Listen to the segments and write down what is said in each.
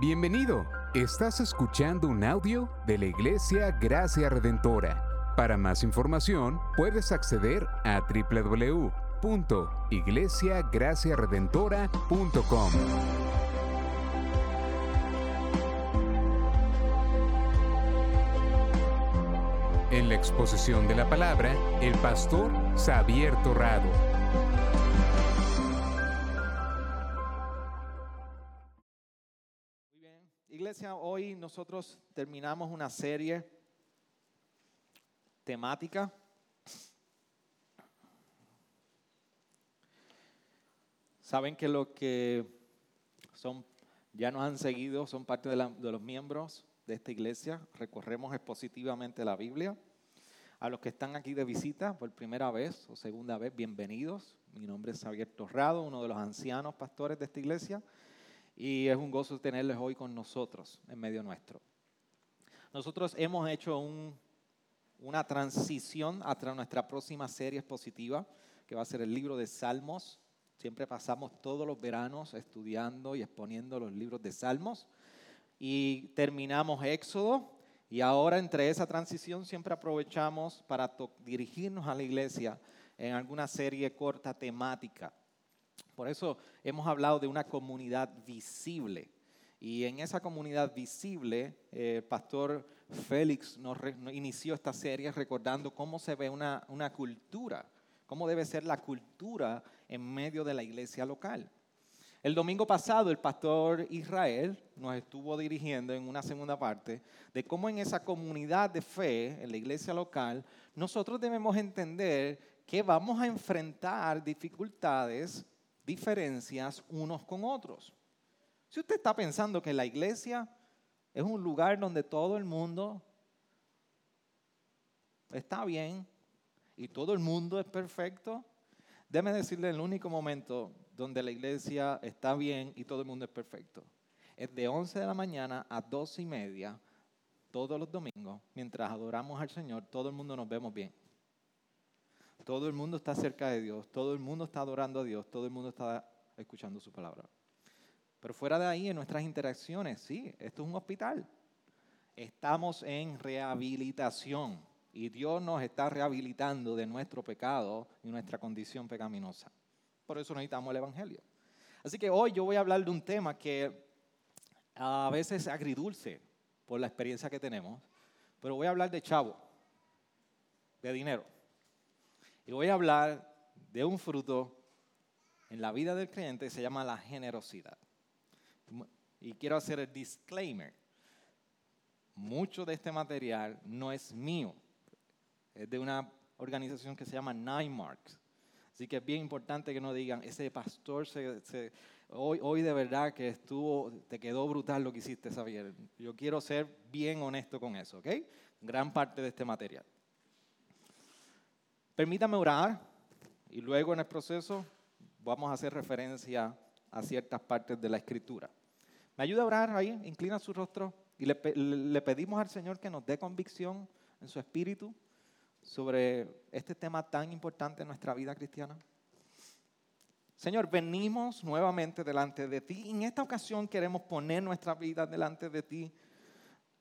Bienvenido. Estás escuchando un audio de la Iglesia Gracia Redentora. Para más información, puedes acceder a www.iglesiagraciaredentora.com. En la exposición de la palabra, el pastor Xavier Torrado. Nosotros terminamos una serie temática. Saben que los que son, ya nos han seguido, son parte de, los miembros de esta iglesia, recorremos expositivamente la Biblia. A los que están aquí de visita por primera vez o segunda vez, bienvenidos. Mi nombre es Xavier Torrado, uno de los ancianos pastores de esta iglesia y es un gozo tenerles hoy con nosotros en medio nuestro. Nosotros hemos hecho un- una transición hasta nuestra próxima serie expositiva, que va a ser el libro de Salmos. Siempre pasamos todos los veranos estudiando y exponiendo los libros de Salmos. Y terminamos Éxodo. Y ahora entre esa transición siempre aprovechamos para dirigirnos a la iglesia en alguna serie corta temática. Por eso hemos hablado de una comunidad visible. Y en esa comunidad visible, eh, pastor Félix nos inició esta serie recordando cómo se ve una, una cultura, cómo debe ser la cultura en medio de la iglesia local. El domingo pasado el pastor Israel nos estuvo dirigiendo en una segunda parte de cómo en esa comunidad de fe, en la iglesia local, nosotros debemos entender que vamos a enfrentar dificultades, diferencias unos con otros. Si usted está pensando que la iglesia es un lugar donde todo el mundo está bien y todo el mundo es perfecto, déme decirle el único momento donde la iglesia está bien y todo el mundo es perfecto. Es de 11 de la mañana a 12 y media todos los domingos, mientras adoramos al Señor, todo el mundo nos vemos bien. Todo el mundo está cerca de Dios, todo el mundo está adorando a Dios, todo el mundo está escuchando su palabra. Pero fuera de ahí, en nuestras interacciones, sí, esto es un hospital. Estamos en rehabilitación y Dios nos está rehabilitando de nuestro pecado y nuestra condición pecaminosa. Por eso necesitamos el Evangelio. Así que hoy yo voy a hablar de un tema que a veces es agridulce por la experiencia que tenemos, pero voy a hablar de chavo, de dinero. Y voy a hablar de un fruto en la vida del creyente que se llama la generosidad. Y quiero hacer el disclaimer. Mucho de este material no es mío. Es de una organización que se llama Nine Marks. Así que es bien importante que no digan, ese pastor, se, hoy, hoy de verdad que estuvo, te quedó brutal lo que hiciste, Xavier. Yo quiero ser bien honesto con eso, ¿ok? Gran parte de este material. Permítame orar y luego en el proceso vamos a hacer referencia a ciertas partes de la escritura. ¿Me ayuda a orar ahí? Inclina su rostro y le, pe- le pedimos al Señor que nos dé convicción en su espíritu sobre este tema tan importante en nuestra vida cristiana. Señor, venimos nuevamente delante de ti. En esta ocasión queremos poner nuestra vida delante de ti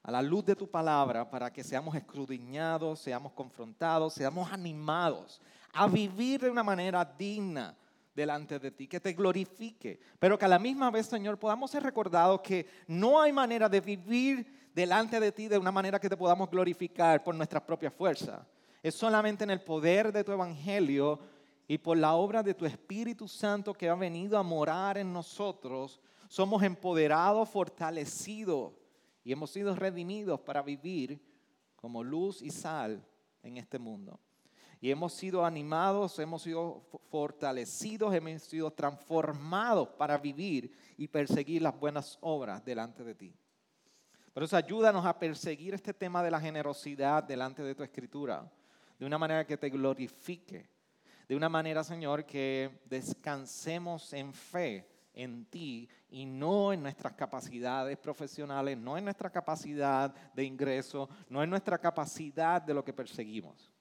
a la luz de tu palabra para que seamos escudriñados, seamos confrontados, seamos animados a vivir de una manera digna delante de ti, que te glorifique, pero que a la misma vez, Señor, podamos ser recordados que no hay manera de vivir delante de ti de una manera que te podamos glorificar por nuestras propias fuerzas. Es solamente en el poder de tu evangelio y por la obra de tu Espíritu Santo que ha venido a morar en nosotros, somos empoderados, fortalecidos y hemos sido redimidos para vivir como luz y sal en este mundo. Y hemos sido animados, hemos sido fo- fortalecidos, hemos sido transformados para vivir y perseguir las buenas obras delante de ti. Por eso ayúdanos a perseguir este tema de la generosidad delante de tu escritura, de una manera que te glorifique, de una manera, Señor, que descansemos en fe en ti y no en nuestras capacidades profesionales, no en nuestra capacidad de ingreso, no en nuestra capacidad de lo que perseguimos.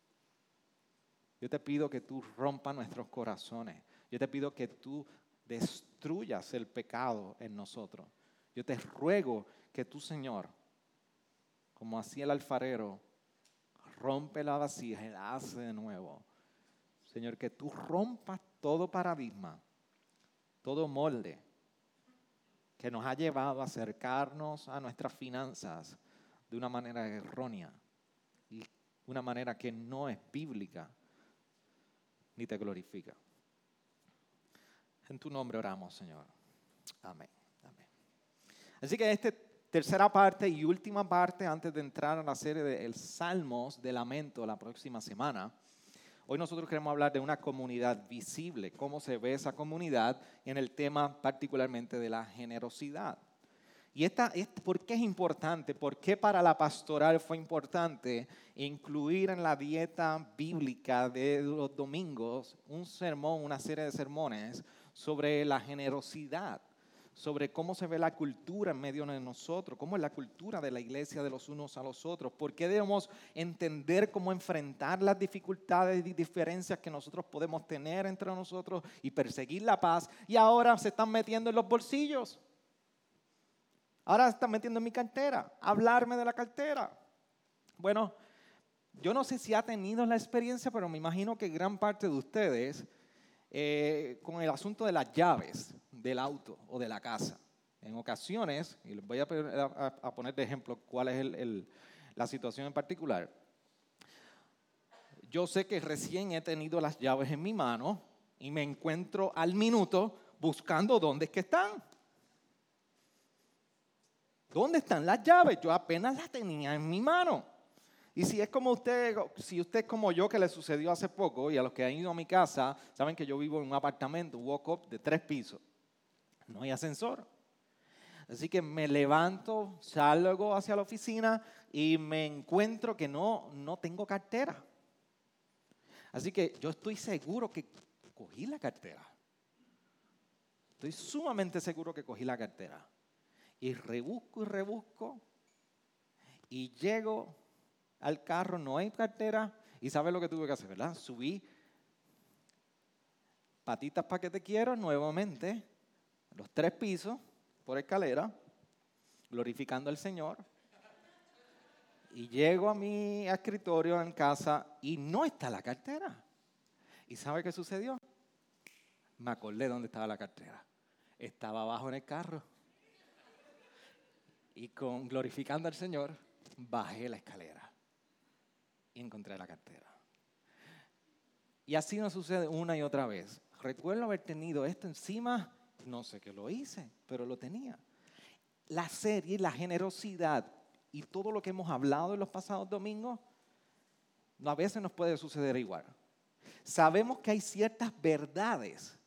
Yo te pido que tú rompas nuestros corazones. Yo te pido que tú destruyas el pecado en nosotros Yo te ruego que tú, Señor, como hacía el alfarero, rompe la vasija y la hace de nuevo. Señor, que tú rompas todo paradigma, todo molde que nos ha llevado a acercarnos a nuestras finanzas de una manera errónea una manera que no es bíblica ni te glorifica. En tu nombre oramos, Señor. Amén. Amén. Así que esta tercera parte y última parte antes de entrar a la serie de Salmos de Lamento la próxima semana. Hoy nosotros queremos hablar de una comunidad visible, cómo se ve esa comunidad en el tema particularmente de la generosidad. ¿Y esta, por qué es importante? ¿Por qué para la pastoral fue importante incluir en la dieta bíblica de los domingos un sermón, una serie de sermones sobre la generosidad? Sobre cómo se ve la cultura en medio de nosotros, cómo es la cultura de la iglesia de los unos a los otros, por qué debemos entender cómo enfrentar las dificultades y diferencias que nosotros podemos tener entre nosotros y perseguir la paz, y ahora se están metiendo en los bolsillos. Ahora se están metiendo en mi cartera, hablarme de la cartera. Bueno, yo no sé si ha tenido la experiencia, pero me imagino que gran parte de ustedes eh, con el asunto de las llaves del auto o de la casa. En ocasiones, y les voy a, poner de ejemplo cuál es la situación en particular, yo sé que recién he tenido las llaves en mi mano y me encuentro al minuto buscando dónde es que están. ¿Dónde están las llaves? Yo apenas las tenía en mi mano. Y si es como usted, si usted es como yo que le sucedió hace poco, y a los que han ido a mi casa, saben que yo vivo en un apartamento, walk-up de tres pisos. No hay ascensor. Así que me levanto, salgo hacia la oficina y me encuentro que no, no tengo cartera. Así que yo estoy seguro que cogí la cartera. Estoy sumamente seguro que cogí la cartera. Y rebusco y rebusco. Y llego al carro, no hay cartera. Y sabes lo que tuve que hacer, ¿verdad? Subí patitas para que te quiero nuevamente, los tres pisos por escalera, glorificando al Señor. Y llego a mi escritorio en casa y no está la cartera. ¿Y sabe qué sucedió? Me acordé dónde estaba la cartera. Estaba abajo en el carro. Y con glorificando al Señor, bajé la escalera y encontré la cartera. Y así nos sucede una y otra vez. Recuerdo haber tenido esto encima, no sé qué lo hice, pero lo tenía. La serie, la generosidad y todo lo que hemos hablado en los pasados domingos, a veces nos puede suceder igual. Sabemos que hay ciertas verdades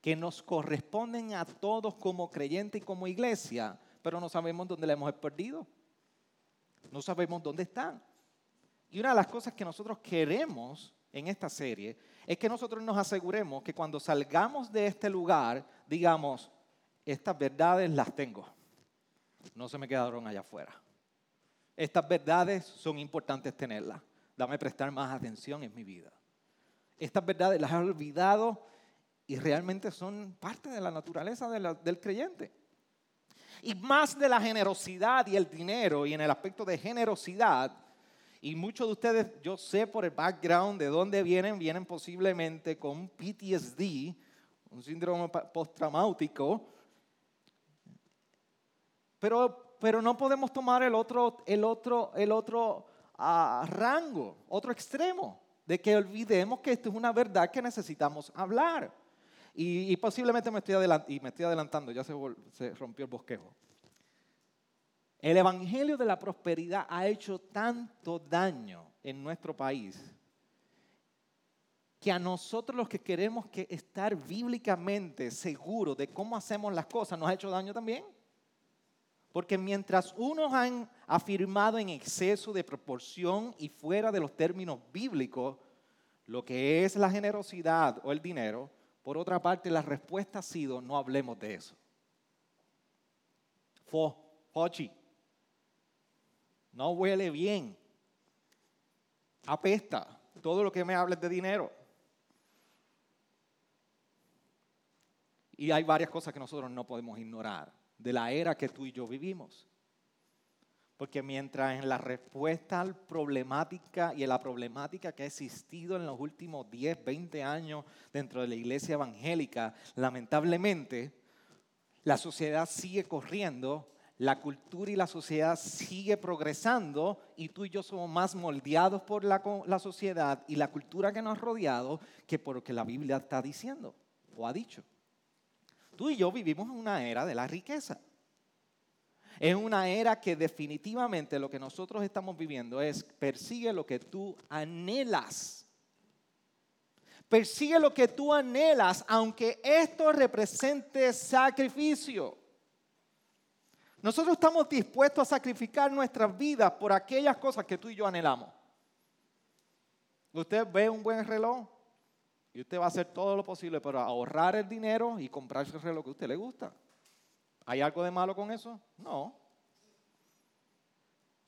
que nos corresponden a todos como creyentes y como iglesia, pero no sabemos dónde la hemos perdido. No sabemos dónde están. Y una de las cosas que nosotros queremos en esta serie es que nosotros nos aseguremos que cuando salgamos de este lugar, digamos, estas verdades las tengo. No se me quedaron allá afuera. Estas verdades son importantes tenerlas. Dame prestar más atención en mi vida. Estas verdades las he olvidado y realmente son parte de la naturaleza del creyente. Y más de la generosidad y el dinero, y en el aspecto de generosidad, y muchos de ustedes, yo sé por el background de dónde vienen, vienen posiblemente con PTSD, un síndrome postraumático. Pero, pero no podemos tomar el otro, el otro, el otro ah, rango, otro extremo, de que olvidemos que esto es una verdad que necesitamos hablar. Y, posiblemente me estoy, y me estoy adelantando, ya se, se rompió el bosquejo. El Evangelio de la Prosperidad ha hecho tanto daño en nuestro país que a nosotros los que queremos que estar bíblicamente seguros de cómo hacemos las cosas nos ha hecho daño también. Porque mientras unos han afirmado en exceso de proporción y fuera de los términos bíblicos lo que es la generosidad o el dinero, por otra parte la respuesta ha sido no hablemos de eso. Fo, fochi no huele bien, apesta todo lo que me hables de dinero. Y hay varias cosas que nosotros no podemos ignorar de la era que tú y yo vivimos. Porque mientras en la respuesta a la problemática y en la problemática que ha existido en los últimos 10, 20 años dentro de la iglesia evangélica, lamentablemente, la sociedad sigue corriendo, la cultura y la sociedad sigue progresando y tú y yo somos más moldeados por la, la sociedad y la cultura que nos ha rodeado que por lo que la Biblia está diciendo o ha dicho. Tú y yo vivimos en una era de la riqueza. Es una era que definitivamente lo que nosotros estamos viviendo es persigue lo que tú anhelas. Persigue lo que tú anhelas, aunque esto represente sacrificio. Nosotros estamos dispuestos a sacrificar nuestras vidas por aquellas cosas que tú y yo anhelamos. Usted ve un buen reloj y usted va a hacer todo lo posible para ahorrar el dinero y comprarse el reloj que a usted le gusta. ¿Hay algo de malo con eso? No.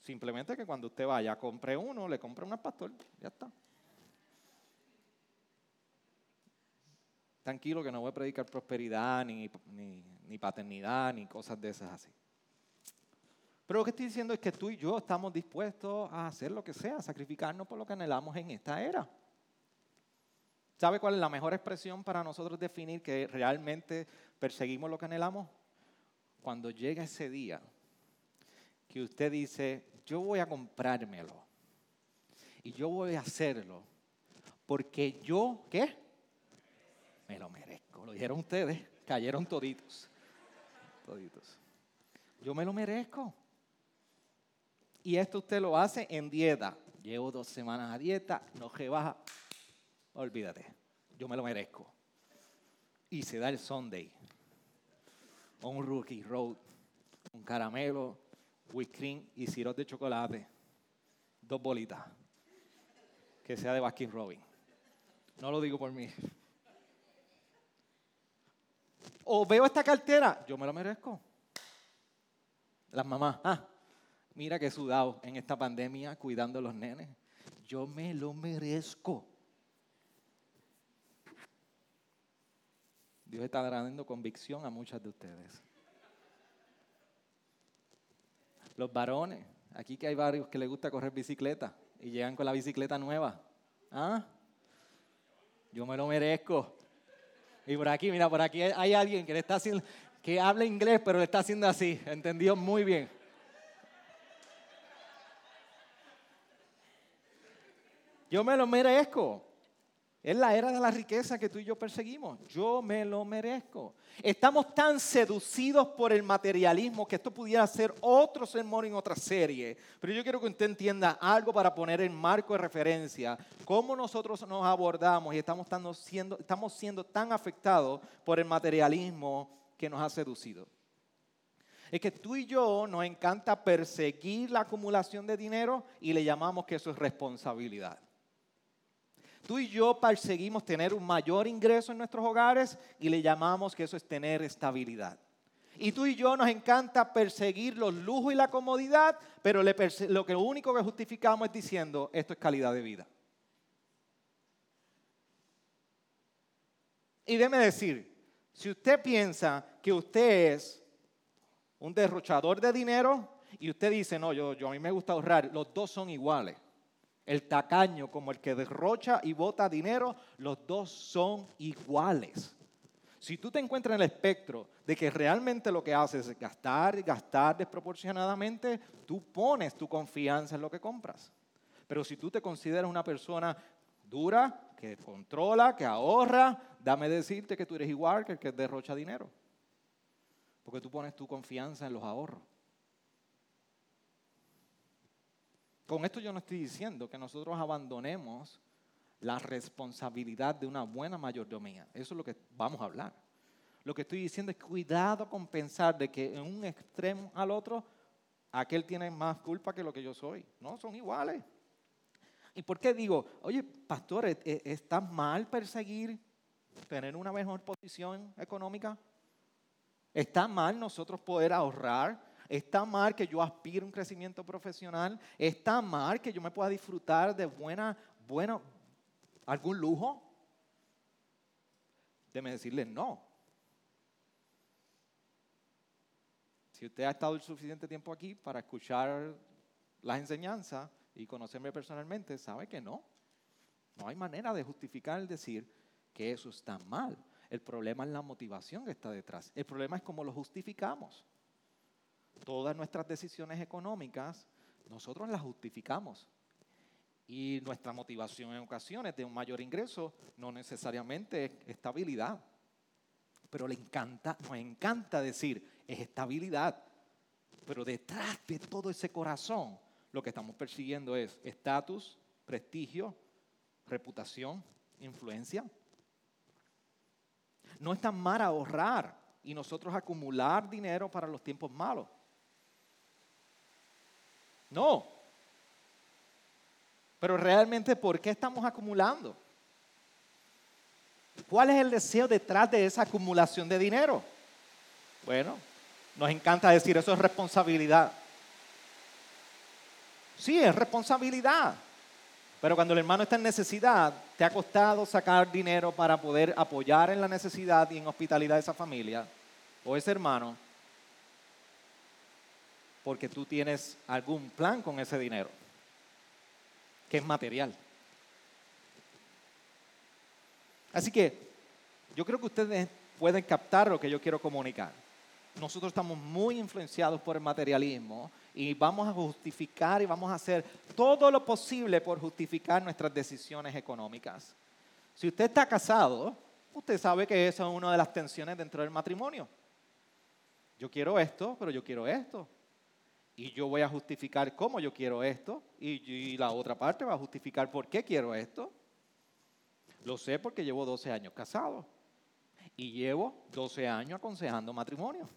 Simplemente que cuando usted vaya a comprar uno, le compre una pastor. Ya está. Tranquilo que no voy a predicar prosperidad, ni, ni paternidad, ni cosas de esas así. Pero lo que estoy diciendo es que tú y yo estamos dispuestos a hacer lo que sea, sacrificarnos por lo que anhelamos en esta era. ¿Sabe cuál es la mejor expresión para nosotros definir que realmente perseguimos lo que anhelamos? cuando llega ese día que usted dice, yo voy a comprármelo y yo voy a hacerlo porque yo, ¿qué? Me lo merezco. Lo dijeron ustedes, cayeron toditos. Toditos. Yo me lo merezco. Y esto usted lo hace en dieta. Llevo dos semanas a dieta, no baja. Olvídate, yo me lo merezco. Y se da el Sunday un Rookie Road, un caramelo, whipped cream y sirope de chocolate. Dos bolitas. Que sea de Baskin Robin. No lo digo por mí. O veo esta cartera, yo me lo merezco. Las mamás, ah, mira que sudado en esta pandemia cuidando a los nenes. Yo me lo merezco. Dios está dando convicción a muchas de ustedes. Los varones, aquí que hay varios que les gusta correr bicicleta y llegan con la bicicleta nueva. ¿Ah? Yo me lo merezco. Y por aquí, mira, por aquí hay alguien que le está haciendo, que habla inglés, pero le está haciendo así. Entendió muy bien. Yo me lo merezco. Es la era de la riqueza que tú y yo perseguimos. Yo me lo merezco. Estamos tan seducidos por el materialismo que esto pudiera ser otro sermón en otra serie. Pero yo quiero que usted entienda algo para poner en marco de referencia. Cómo nosotros nos abordamos y estamos, siendo, estamos siendo tan afectados por el materialismo que nos ha seducido. Es que tú y yo nos encanta perseguir la acumulación de dinero y le llamamos que eso es responsabilidad. Tú y yo perseguimos tener un mayor ingreso en nuestros hogares y le llamamos que eso es tener estabilidad. Y tú y yo nos encanta perseguir los lujos y la comodidad, pero lo, único que justificamos es diciendo, esto es calidad de vida. Y déme decir, si usted piensa que usted es un derrochador de dinero y usted dice, no, yo a mí me gusta ahorrar, los dos son iguales el tacaño como el que derrocha y bota dinero, los dos son iguales. Si tú te encuentras en el espectro de que realmente lo que haces es gastar y gastar desproporcionadamente, tú pones tu confianza en lo que compras. Pero si tú te consideras una persona dura, que controla, que ahorra, dame decirte que tú eres igual que el que derrocha dinero. Porque tú pones tu confianza en los ahorros. Con esto yo no estoy diciendo que nosotros abandonemos la responsabilidad de una buena mayordomía. Eso es lo que vamos a hablar. Lo que estoy diciendo es cuidado con pensar de que en un extremo al otro, aquel tiene más culpa que lo que yo soy. No, son iguales. ¿Y por qué digo, oye, pastor, ¿e-, e-, ¿está mal perseguir tener una mejor posición económica? ¿Está mal nosotros poder ahorrar Está mal que yo aspire a un crecimiento profesional. Está mal que yo me pueda disfrutar de buena, bueno, algún lujo. Déme decirle no. Si usted ha estado el suficiente tiempo aquí para escuchar las enseñanzas y conocerme personalmente, sabe que no. No hay manera de justificar el decir que eso está mal. El problema es la motivación que está detrás. El problema es cómo lo justificamos. Todas nuestras decisiones económicas, nosotros las justificamos. Y nuestra motivación en ocasiones de un mayor ingreso no necesariamente es estabilidad. Pero le encanta, nos encanta decir, es estabilidad. Pero detrás de todo ese corazón, lo que estamos persiguiendo es estatus, prestigio, reputación, influencia. No es tan mal ahorrar y nosotros acumular dinero para los tiempos malos. No. Pero realmente, ¿por qué estamos acumulando? ¿Cuál es el deseo detrás de esa acumulación de dinero? Bueno, nos encanta decir eso es responsabilidad. Sí, es responsabilidad. Pero cuando el hermano está en necesidad, te ha costado sacar dinero para poder apoyar en la necesidad y en hospitalidad de esa familia o ese hermano, porque tú tienes algún plan con ese dinero, que es material. Así que yo creo que ustedes pueden captar lo que yo quiero comunicar. Nosotros estamos muy influenciados por el materialismo y vamos a justificar y vamos a hacer todo lo posible por justificar nuestras decisiones económicas. Si usted está casado, usted sabe que esa es una de las tensiones dentro del matrimonio. Yo quiero esto, pero yo quiero esto. Y yo voy a justificar cómo yo quiero esto. Y, la otra parte va a justificar por qué quiero esto. Lo sé porque llevo 12 años casado. Y llevo 12 años aconsejando matrimonio.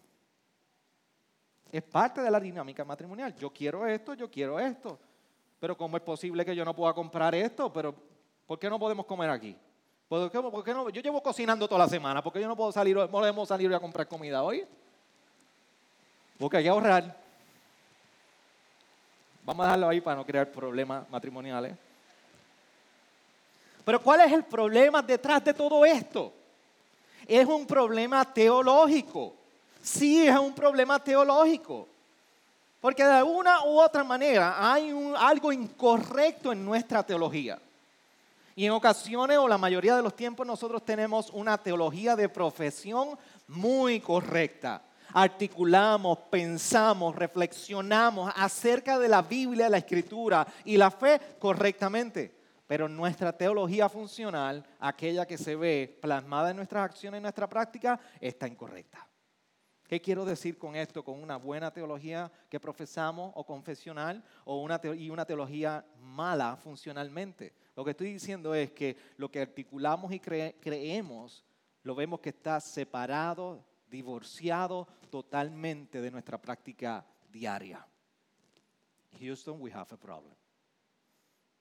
Es parte de la dinámica matrimonial. Yo quiero esto, yo quiero esto. Pero ¿cómo es posible que yo no pueda comprar esto? Pero ¿por qué no podemos comer aquí? ¿Por qué, no? Yo llevo cocinando toda la semana. ¿Por qué yo no puedo salir, no podemos salir a comprar comida hoy? Porque hay que ahorrar. Vamos a dejarlo ahí para no crear problemas matrimoniales. Pero ¿cuál es el problema detrás de todo esto? Es un problema teológico sí es un problema teológico. Porque de una u otra manera hay algo incorrecto en nuestra teología. Y en ocasiones o la mayoría de los tiempos nosotros tenemos una teología de profesión muy correcta. Articulamos, pensamos, reflexionamos acerca de la Biblia, la Escritura y la fe correctamente. Pero nuestra teología funcional, aquella que se ve plasmada en nuestras acciones, en nuestra práctica, está incorrecta. ¿Qué quiero decir con esto? Con una buena teología que profesamos o confesional o una y una teología mala funcionalmente. Lo que estoy diciendo es que lo que articulamos y creemos lo vemos que está separado, divorciado totalmente de nuestra práctica diaria. Houston, we have a problem.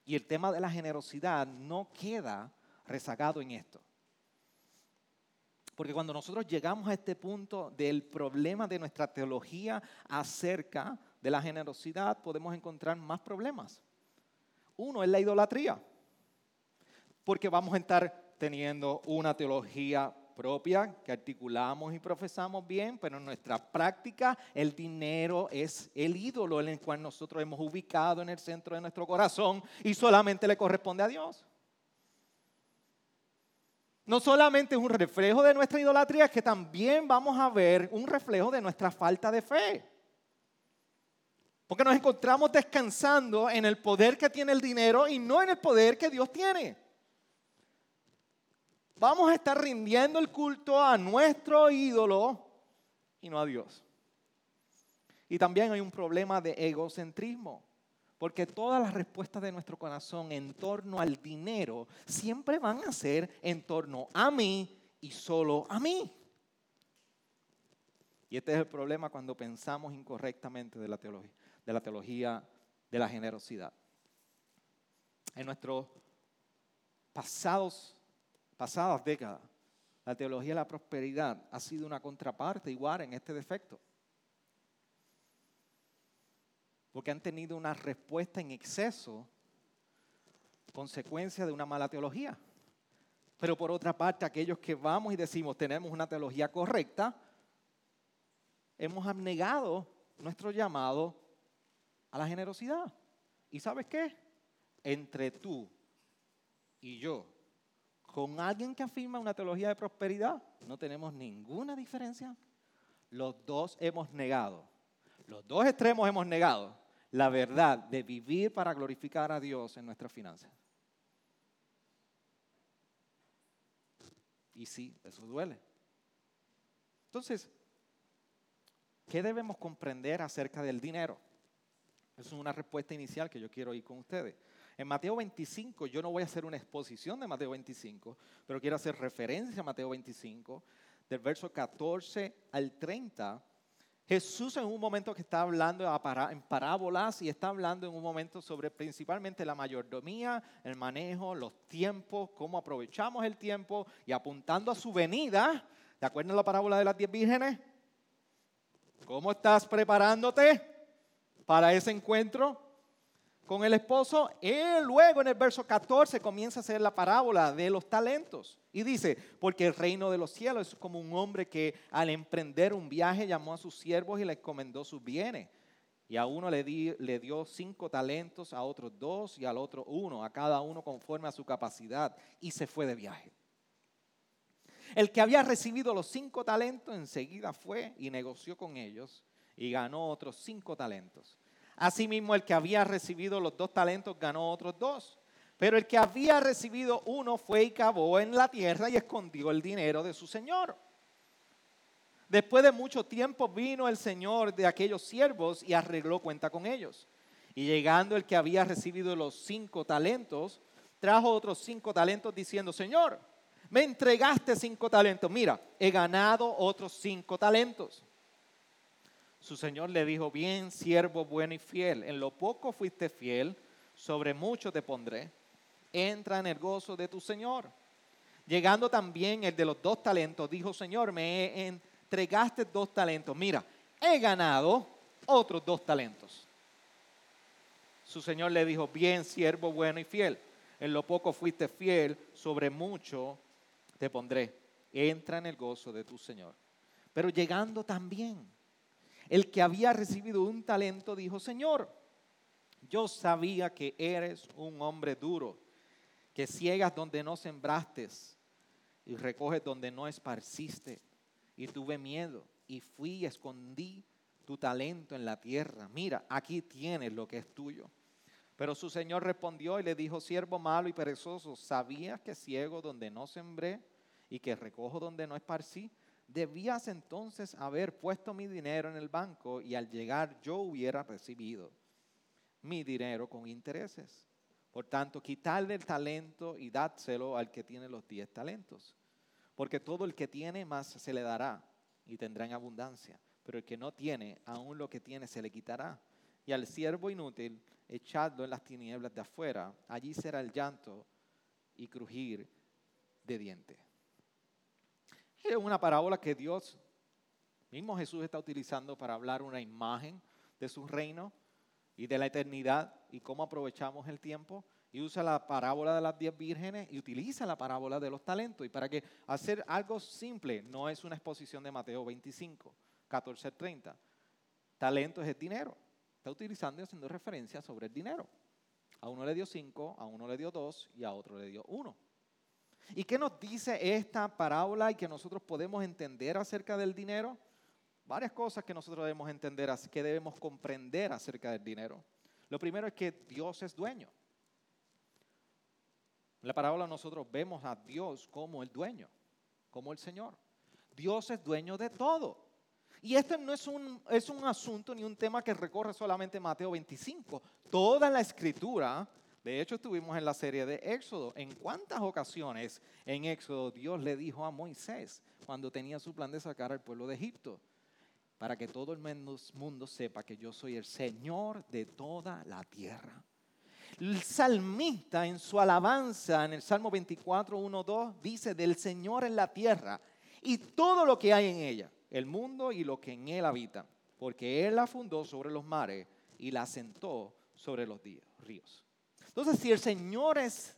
Y el tema de la generosidad no queda rezagado en esto. Porque cuando nosotros llegamos a este punto del problema de nuestra teología acerca de la generosidad, podemos encontrar más problemas. Uno es la idolatría. Porque vamos a estar teniendo una teología propia que articulamos y profesamos bien, pero en nuestra práctica el dinero es el ídolo en el cual nosotros hemos ubicado en el centro de nuestro corazón y solamente le corresponde a Dios no solamente es un reflejo de nuestra idolatría, es que también vamos a ver un reflejo de nuestra falta de fe. Porque nos encontramos descansando en el poder que tiene el dinero y no en el poder que Dios tiene. Vamos a estar rindiendo el culto a nuestro ídolo y no a Dios. Y también hay un problema de egocentrismo. Porque todas las respuestas de nuestro corazón en torno al dinero siempre van a ser en torno a mí y solo a mí. Y este es el problema cuando pensamos incorrectamente de la teología de la, teología de la generosidad. En nuestros pasados, pasadas décadas, la teología de la prosperidad ha sido una contraparte igual en este defecto. porque han tenido una respuesta en exceso, consecuencia de una mala teología. Pero por otra parte, aquellos que vamos y decimos tenemos una teología correcta, hemos abnegado nuestro llamado a la generosidad. ¿Y sabes qué? Entre tú y yo, con alguien que afirma una teología de prosperidad, no tenemos ninguna diferencia. Los dos hemos negado, los dos extremos hemos negado la verdad de vivir para glorificar a Dios en nuestras finanzas. Y sí, eso duele. Entonces, ¿qué debemos comprender acerca del dinero? Esa es una respuesta inicial que yo quiero ir con ustedes. En Mateo 25, yo no voy a hacer una exposición de Mateo 25, pero quiero hacer referencia a Mateo 25, del verso 14 al 30. Jesús en un momento que está hablando en parábolas y está hablando en un momento sobre principalmente la mayordomía, el manejo, los tiempos, cómo aprovechamos el tiempo y apuntando a su venida, ¿De acuerdo a la parábola de las diez vírgenes? ¿Cómo estás preparándote para ese encuentro con el esposo? Él luego en el verso 14 comienza a hacer la parábola de los talentos. Y dice, porque el reino de los cielos es como un hombre que al emprender un viaje llamó a sus siervos y les encomendó sus bienes. Y a uno le, le, dio cinco talentos, a otros dos y al otro uno, a cada uno conforme a su capacidad. Y se fue de viaje. El que había recibido los cinco talentos enseguida fue y negoció con ellos y ganó otros cinco talentos. Asimismo, el que había recibido los dos talentos ganó otros dos. Pero el que había recibido uno fue y cavó en la tierra y escondió el dinero de su señor. Después de mucho tiempo vino el señor de aquellos siervos y arregló cuenta con ellos. Y llegando el que había recibido los cinco talentos, trajo otros cinco talentos diciendo, Señor, me entregaste cinco talentos. Mira, he ganado otros cinco talentos. Su señor le dijo, bien, siervo bueno y fiel, en lo poco fuiste fiel, sobre mucho te pondré. Entra en el gozo de tu señor. Llegando también el de los dos talentos, dijo, Señor, me entregaste dos talentos. Mira, he ganado otros dos talentos. Su señor le dijo, bien, siervo bueno y fiel, en lo poco fuiste fiel, sobre mucho te pondré. Entra en el gozo de tu Señor. Pero llegando también, el que había recibido un talento dijo, Señor, yo sabía que eres un hombre duro, que ciegas donde no sembraste y recoges donde no esparciste. Y tuve miedo y fui y escondí tu talento en la tierra. Mira, aquí tienes lo que es tuyo. Pero su señor respondió y le dijo, siervo malo y perezoso, ¿sabías que ciego donde no sembré y que recojo donde no esparcí? Debías entonces haber puesto mi dinero en el banco y al llegar yo hubiera recibido mi dinero con intereses. Por tanto, quitarle el talento y dádselo al que tiene los diez talentos. Porque todo el que tiene más se le dará y tendrá en abundancia. Pero el que no tiene, aún lo que tiene se le quitará. Y al siervo inútil echadlo en las tinieblas de afuera, allí será el llanto y crujir de dientes. Es una parábola que Dios, mismo Jesús está utilizando para hablar una imagen de su reino y de la eternidad y cómo aprovechamos el tiempo. Y usa la parábola de las diez vírgenes y utiliza la parábola de los talentos. Y para que hacer algo simple, no es una exposición de Mateo 25, 14, 30. Talento es dinero está utilizando y haciendo referencia sobre el dinero. A uno le dio cinco, a uno le dio dos y a otro le dio uno. ¿Y qué nos dice esta parábola y que nosotros podemos entender acerca del dinero? Varias cosas que nosotros debemos entender, que debemos comprender acerca del dinero. Lo primero es que Dios es dueño. En la parábola nosotros vemos a Dios como el dueño, como el Señor. Dios es dueño de todo. Y este no es un, es un asunto ni un tema que recorre solamente Mateo 25. Toda la escritura, de hecho estuvimos en la serie de Éxodo. ¿En cuántas ocasiones en Éxodo Dios le dijo a Moisés cuando tenía su plan de sacar al pueblo de Egipto? Para que todo el mundo sepa que yo soy el Señor de toda la tierra. El salmista en su alabanza en el Salmo 24, 1, 2 dice del Señor en la tierra y todo lo que hay en ella el mundo y lo que en él habita, porque él la fundó sobre los mares y la sentó sobre los ríos. Entonces, si el Señor es,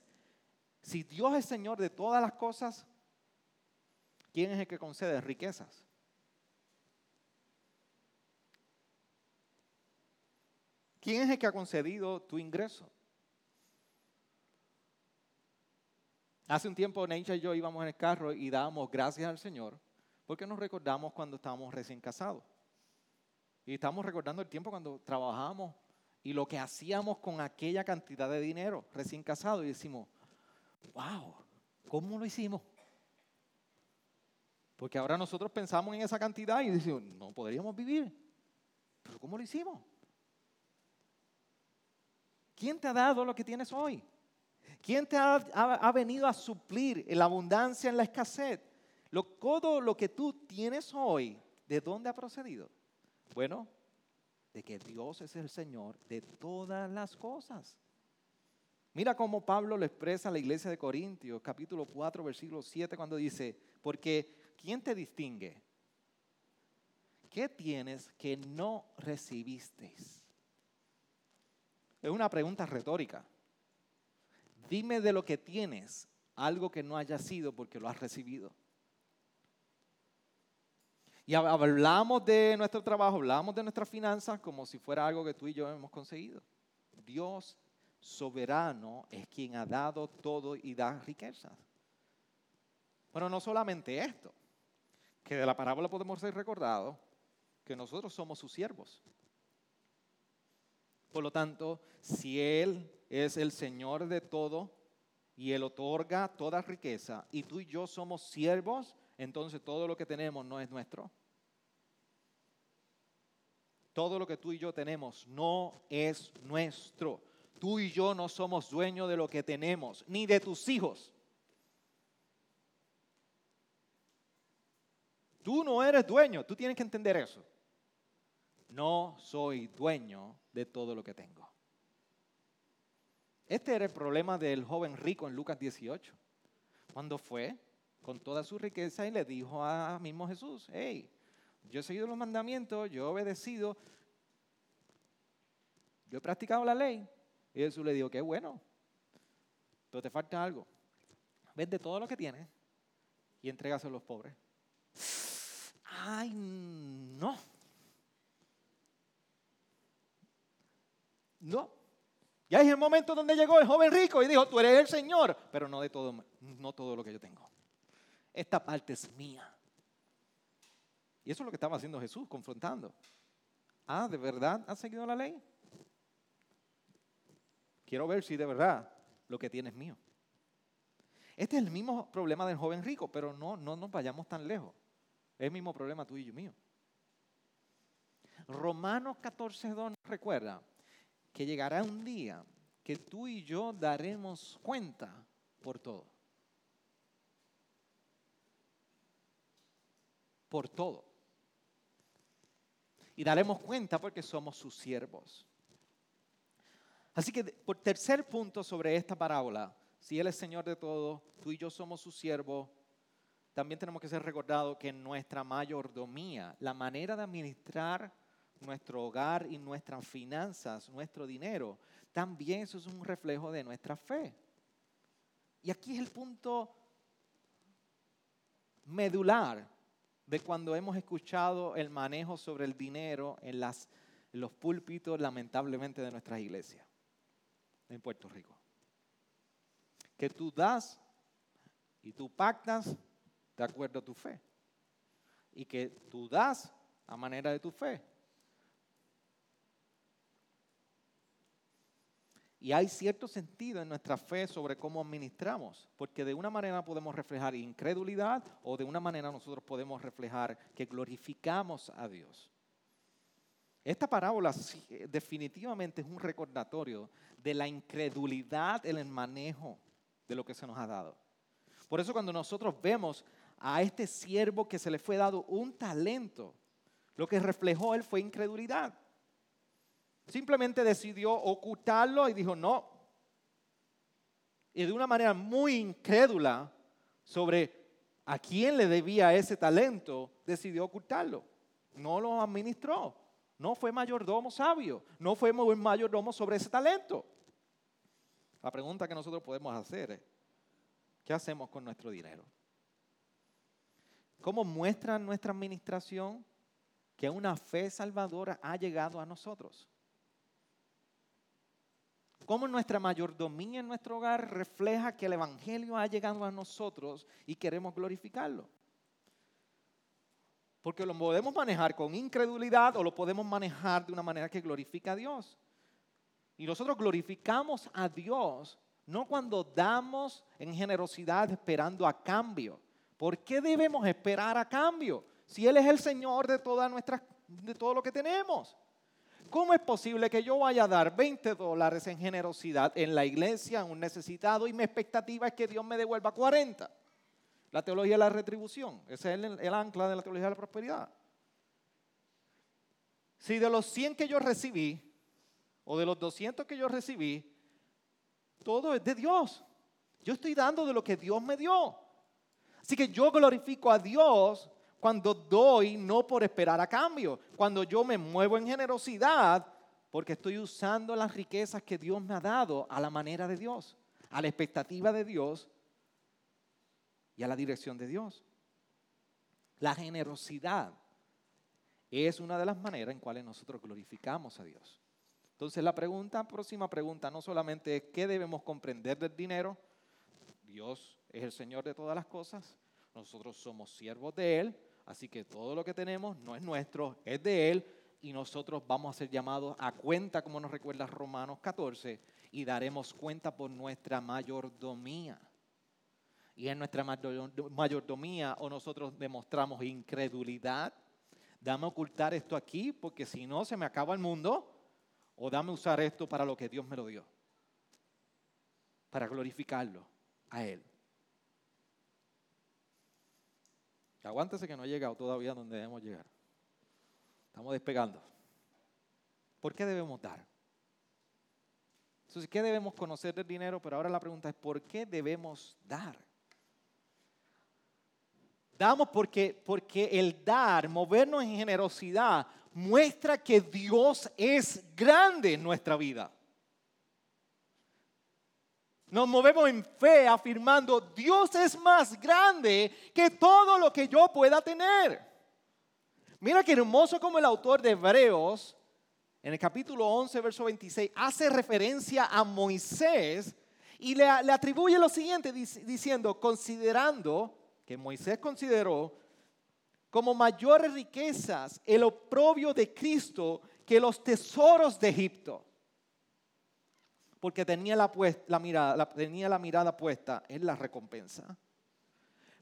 si Dios es Señor de todas las cosas, ¿quién es el que concede riquezas? ¿Quién es el que ha concedido tu ingreso? Hace un tiempo Neisha y yo íbamos en el carro y dábamos gracias al Señor porque nos recordamos cuando estábamos recién casados. Y estábamos recordando el tiempo cuando trabajábamos y lo que hacíamos con aquella cantidad de dinero recién casados y decimos, wow, ¿cómo lo hicimos? Porque ahora nosotros pensamos en esa cantidad y decimos, no podríamos vivir. Pero ¿cómo lo hicimos? ¿Quién te ha dado lo que tienes hoy? ¿Quién te ha, venido a suplir la abundancia, en la escasez? todo lo que tú tienes hoy, ¿de dónde ha procedido? Bueno, de que Dios es el Señor de todas las cosas. Mira cómo Pablo lo expresa a la iglesia de Corintios, capítulo 4, versículo 7, cuando dice, porque ¿quién te distingue? ¿Qué tienes que no recibisteis? Es una pregunta retórica. Dime de lo que tienes algo que no haya sido porque lo has recibido. Y hablamos de nuestro trabajo, hablamos de nuestras finanzas como si fuera algo que tú y yo hemos conseguido. Dios soberano es quien ha dado todo y da riquezas. Pero no solamente esto, que de la parábola podemos ser recordados que nosotros somos sus siervos. Por lo tanto, si Él es el Señor de todo y Él otorga toda riqueza y tú y yo somos siervos, entonces todo lo que tenemos no es nuestro. Todo lo que tú y yo tenemos no es nuestro. Tú y yo no somos dueños de lo que tenemos, ni de tus hijos. Tú no eres dueño, tú tienes que entender eso. No soy dueño de todo lo que tengo. Este era el problema del joven rico en Lucas 18. Cuando fue con toda su riqueza y le dijo a mismo Jesús, hey, yo he seguido los mandamientos, yo he obedecido, yo he practicado la ley. Y Jesús le dijo, qué bueno, pero te falta algo. Vende todo lo que tienes y entrégaselo a los pobres. Ay, no. No, ya es el momento donde llegó el joven rico y dijo, tú eres el Señor, pero no de todo, no todo lo que yo tengo. Esta parte es mía. Y eso es lo que estaba haciendo Jesús, confrontando. Ah, ¿de verdad has seguido la ley? Quiero ver si de verdad lo que tienes es mío. Este es el mismo problema del joven rico, pero no, no nos vayamos tan lejos. Es el mismo problema tuyo y mío. Romanos 14.2 nos recuerda que llegará un día que tú y yo daremos cuenta por todo. Por todo. Y daremos cuenta porque somos sus siervos. Así que por tercer punto sobre esta parábola, si Él es Señor de todo, tú y yo somos sus siervos, también tenemos que ser recordados que nuestra mayordomía, la manera de administrar nuestro hogar y nuestras finanzas, nuestro dinero, también eso es un reflejo de nuestra fe. Y aquí es el punto medular de cuando hemos escuchado el manejo sobre el dinero en, las, los púlpitos, lamentablemente, de nuestras iglesias en Puerto Rico. Que tú das y tú pactas de acuerdo a tu fe. Y que tú das a manera de tu fe. Y hay cierto sentido en nuestra fe sobre cómo administramos, porque de una manera podemos reflejar incredulidad o de una manera nosotros podemos reflejar que glorificamos a Dios. Esta parábola definitivamente es un recordatorio de la incredulidad en el manejo de lo que se nos ha dado. Por eso cuando nosotros vemos a este siervo que se le fue dado un talento, lo que reflejó él fue incredulidad. Simplemente decidió ocultarlo y dijo no. Y de una manera muy incrédula sobre a quién le debía ese talento, decidió ocultarlo. No lo administró. No fue mayordomo sabio. No fue mayordomo sobre ese talento. La pregunta que nosotros podemos hacer es, ¿qué hacemos con nuestro dinero? ¿Cómo muestra nuestra administración que una fe salvadora ha llegado a nosotros? Cómo nuestra mayordomía en nuestro hogar refleja que el Evangelio ha llegado a nosotros y queremos glorificarlo. Porque lo podemos manejar con incredulidad o lo podemos manejar de una manera que glorifica a Dios. Y nosotros glorificamos a Dios no cuando damos en generosidad esperando a cambio. ¿Por qué debemos esperar a cambio? Si Él es el Señor de, toda nuestra, de todo lo que tenemos. ¿Cómo es posible que yo vaya a dar 20 dólares en generosidad en la iglesia a un necesitado y mi expectativa es que Dios me devuelva 40? La teología de la retribución, ese es el, ancla de la teología de la prosperidad. Si de los 100 que yo recibí, o de los 200 que yo recibí, todo es de Dios. Yo estoy dando de lo que Dios me dio. Así que yo glorifico a Dios cuando doy, no por esperar a cambio. Cuando yo me muevo en generosidad, porque estoy usando las riquezas que Dios me ha dado a la manera de Dios, a la expectativa de Dios y a la dirección de Dios. La generosidad es una de las maneras en cuales nosotros glorificamos a Dios. Entonces la pregunta, próxima pregunta, no solamente es qué debemos comprender del dinero. Dios es el Señor de todas las cosas. Nosotros somos siervos de Él. Así que todo lo que tenemos no es nuestro, es de Él. Y nosotros vamos a ser llamados a cuenta, como nos recuerda Romanos 14, y daremos cuenta por nuestra mayordomía y en nuestra mayordomía o nosotros demostramos incredulidad, dame ocultar esto aquí porque si no se me acaba el mundo, o dame usar esto para lo que Dios me lo dio, para glorificarlo a Él. Aguántese que no he llegado todavía donde debemos llegar. Estamos despegando. ¿Por qué debemos dar? Entonces, ¿qué debemos conocer del dinero? Pero ahora la pregunta es, ¿por qué debemos dar? Damos porque, porque el dar, movernos en generosidad, muestra que Dios es grande en nuestra vida. Nos movemos en fe afirmando, Dios es más grande que todo lo que yo pueda tener. Mira qué hermoso como el autor de Hebreos, en el capítulo 11, verso 26, hace referencia a Moisés y le, le atribuye lo siguiente, diciendo, considerando que Moisés consideró como mayores riquezas el oprobio de Cristo que los tesoros de Egipto. Porque tenía la, mirada, tenía la mirada puesta en la recompensa.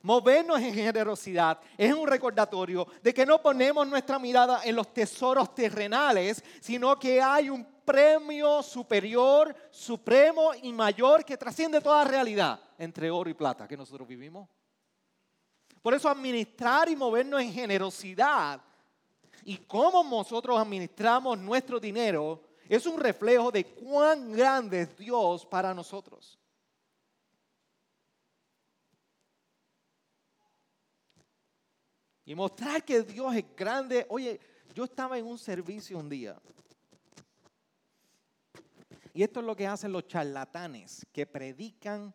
Movernos en generosidad es un recordatorio de que no ponemos nuestra mirada en los tesoros terrenales, sino que hay un premio superior, supremo y mayor que trasciende toda realidad entre oro y plata que nosotros vivimos. Por eso administrar y movernos en generosidad y cómo nosotros administramos nuestro dinero es un reflejo de cuán grande es Dios para nosotros. Y mostrar que Dios es grande. Oye, yo estaba en un servicio un día. Y esto es lo que hacen los charlatanes que predican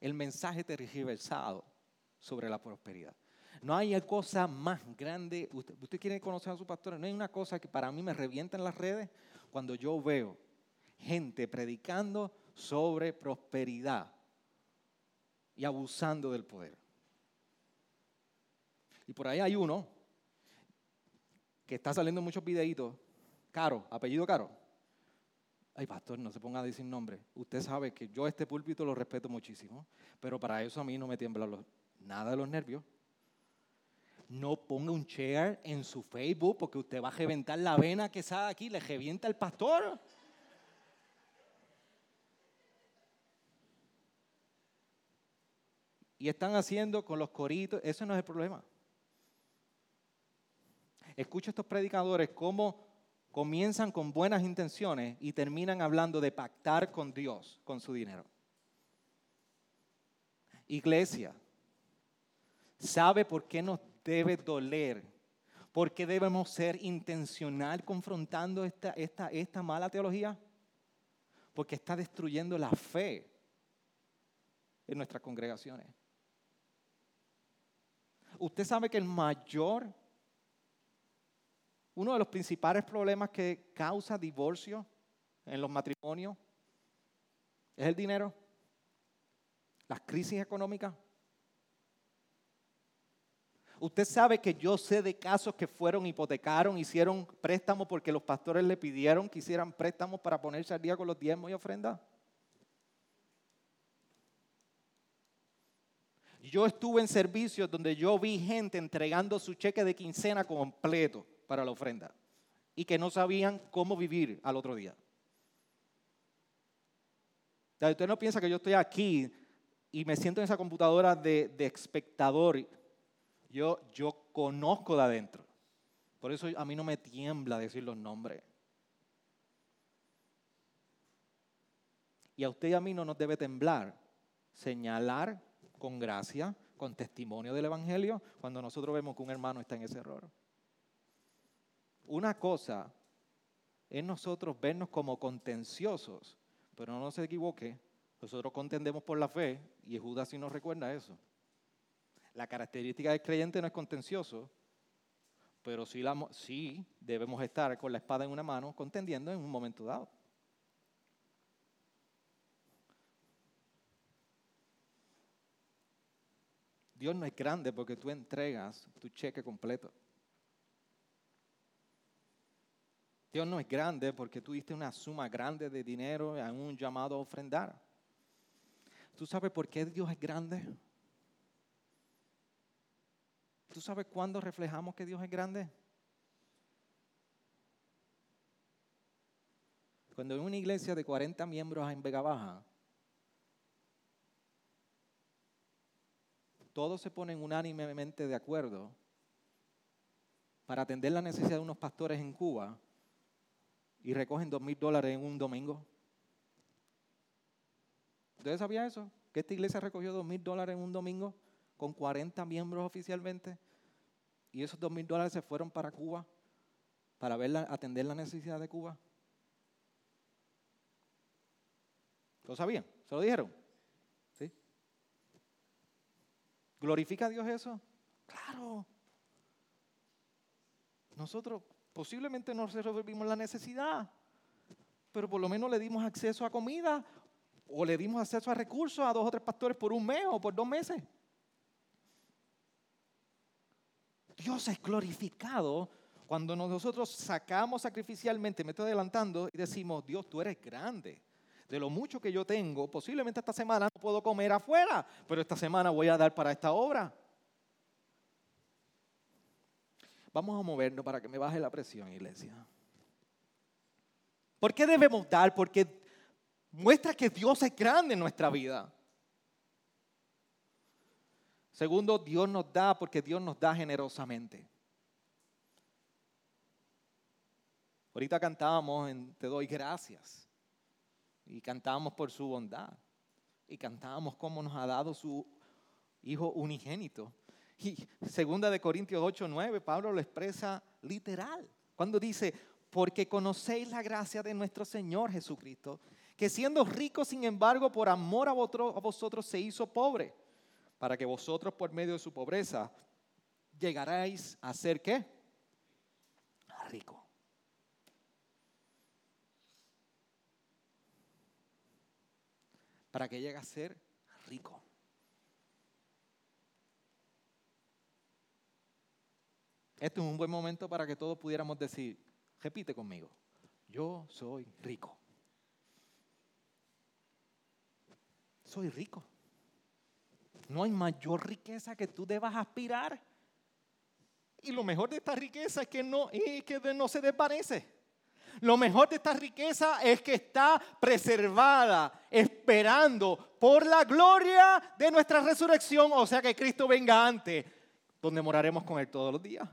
el mensaje tergiversado sobre la prosperidad. No hay cosa más grande. Usted, quiere conocer a su pastor. No hay una cosa que para mí me revienta en las redes cuando yo veo gente predicando sobre prosperidad y abusando del poder. Y por ahí hay uno que está saliendo en muchos videitos. Caro, apellido Caro. Ay, pastor, no se ponga a decir nombre. Usted sabe que yo este púlpito lo respeto muchísimo, pero para eso a mí no me tiemblan nada de los nervios. No ponga un share en su Facebook porque usted va a reventar la vena que sale aquí, le revienta el pastor. Y están haciendo con los coritos, eso no es el problema. Escucho estos predicadores cómo comienzan con buenas intenciones y terminan hablando de pactar con Dios con su dinero. Iglesia, ¿Sabe por qué nos debe doler? ¿Por qué debemos ser intencional confrontando esta, esta, esta mala teología? Porque está destruyendo la fe en nuestras congregaciones. Usted sabe que el mayor, uno de los principales problemas que causa divorcio en los matrimonios ¿Es el dinero? ¿Las crisis económicas? Usted sabe que yo sé de casos que fueron, hipotecaron, hicieron préstamos porque los pastores le pidieron que hicieran préstamos para ponerse al día con los diezmos y ofrendas. Yo estuve en servicios donde yo vi gente entregando su cheque de quincena completo para la ofrenda y que no sabían cómo vivir al otro día. usted no piensa que yo estoy aquí y me siento en esa computadora de, de espectador yo, yo conozco de adentro. Por eso a mí no me tiembla decir los nombres. Y a usted y a mí no nos debe temblar señalar con gracia, con testimonio del Evangelio, cuando nosotros vemos que un hermano está en ese error. Una cosa es nosotros vernos como contenciosos, pero no se equivoque, nosotros contendemos por la fe y Judas sí nos recuerda eso. La característica del creyente no es contencioso, pero sí, debemos estar con la espada en una mano contendiendo en un momento dado. Dios no es grande porque tú entregas tu cheque completo. Dios no es grande porque tú diste una suma grande de dinero en un llamado a ofrendar. ¿Tú sabes por qué Dios es grande? ¿Tú sabes cuándo reflejamos que Dios es grande? Cuando en una iglesia de 40 miembros en Vega Baja, todos se ponen unánimemente de acuerdo para atender la necesidad de unos pastores en Cuba y recogen dos mil dólares en un domingo. ¿Ustedes sabían eso? Que esta iglesia recogió dos mil dólares en un domingo con 40 miembros oficialmente y esos dos mil dólares se fueron para Cuba para atender la necesidad de Cuba. ¿Lo sabían? ¿Se lo dijeron? ¿Sí? ¿Glorifica a Dios eso? Claro. Nosotros posiblemente no resolvimos la necesidad, pero por lo menos le dimos acceso a comida o le dimos acceso a recursos a dos o tres pastores por un mes o por dos meses. Dios es glorificado cuando nosotros sacamos sacrificialmente, me estoy adelantando, y decimos, Dios, tú eres grande. De lo mucho que yo tengo, posiblemente esta semana no puedo comer afuera, pero esta semana voy a dar para esta obra. Vamos a movernos para que me baje la presión, iglesia. ¿Por qué debemos dar? Porque muestra que Dios es grande en nuestra vida. Segundo, Dios nos da porque Dios nos da generosamente. Ahorita cantábamos en Te doy gracias. Y cantábamos por su bondad. Y cantábamos cómo nos ha dado su Hijo unigénito. Y segunda de Corintios 8, 9, Pablo lo expresa literal. Cuando dice, porque conocéis la gracia de nuestro Señor Jesucristo, que siendo rico, sin embargo, por amor a vosotros se hizo pobre para que vosotros por medio de su pobreza llegaráis a ser qué? Rico. Para que llegue a ser rico. Este es un buen momento para que todos pudiéramos decir, repite conmigo, yo soy rico. Soy rico. No hay mayor riqueza que tú debas aspirar. Y lo mejor de esta riqueza es que no, que no se desvanece. Lo mejor de esta riqueza es que está preservada, esperando por la gloria de nuestra resurrección, o sea que Cristo venga antes, donde moraremos con Él todos los días.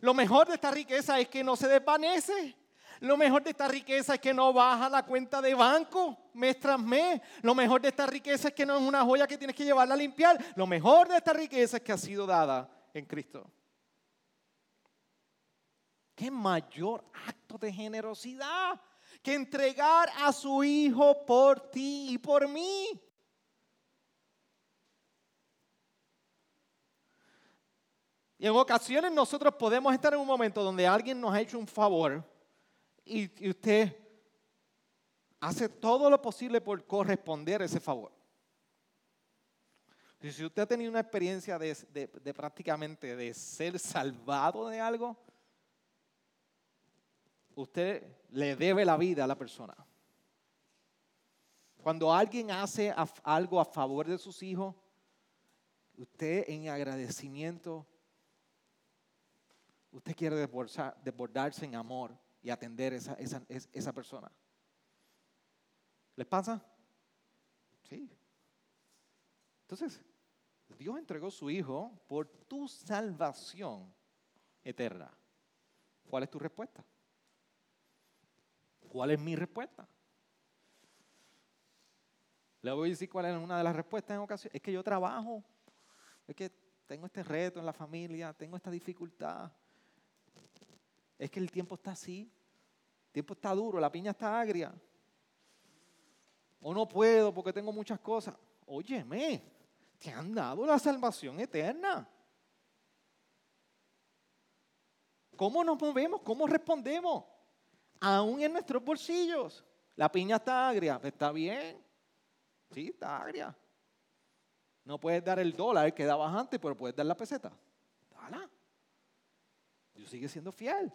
Lo mejor de esta riqueza es que no se desvanece. Lo mejor de esta riqueza es que no baja la cuenta de banco mes tras mes. Lo mejor de esta riqueza es que no es una joya que tienes que llevarla a limpiar. Lo mejor de esta riqueza es que ha sido dada en Cristo. ¿Qué mayor acto de generosidad que entregar a su Hijo por ti y por mí? Y en ocasiones nosotros podemos estar en un momento donde alguien nos ha hecho un favor y, usted, hace todo lo posible por corresponder ese favor. Y si usted ha tenido una experiencia de, de prácticamente de ser salvado de algo, usted le debe la vida a la persona. Cuando alguien hace algo a favor de sus hijos, usted en agradecimiento, usted quiere desbordarse en amor y atender a esa, esa, esa persona. ¿Les pasa? Sí. Entonces, Dios entregó su Hijo por tu salvación eterna. ¿Cuál es tu respuesta? ¿Cuál es mi respuesta? Le voy a decir cuál es una de las respuestas en ocasiones. Es que yo trabajo, es que tengo este reto en la familia, tengo esta dificultad. Es que el tiempo está así, el tiempo está duro, la piña está agria. O no puedo porque tengo muchas cosas. Óyeme, te han dado la salvación eterna. ¿Cómo nos movemos? ¿Cómo respondemos? Aún en nuestros bolsillos. La piña está agria, está bien. Sí, está agria. No puedes dar el dólar que dabas antes, pero puedes dar la peseta. Dala. Dios sigue siendo fiel.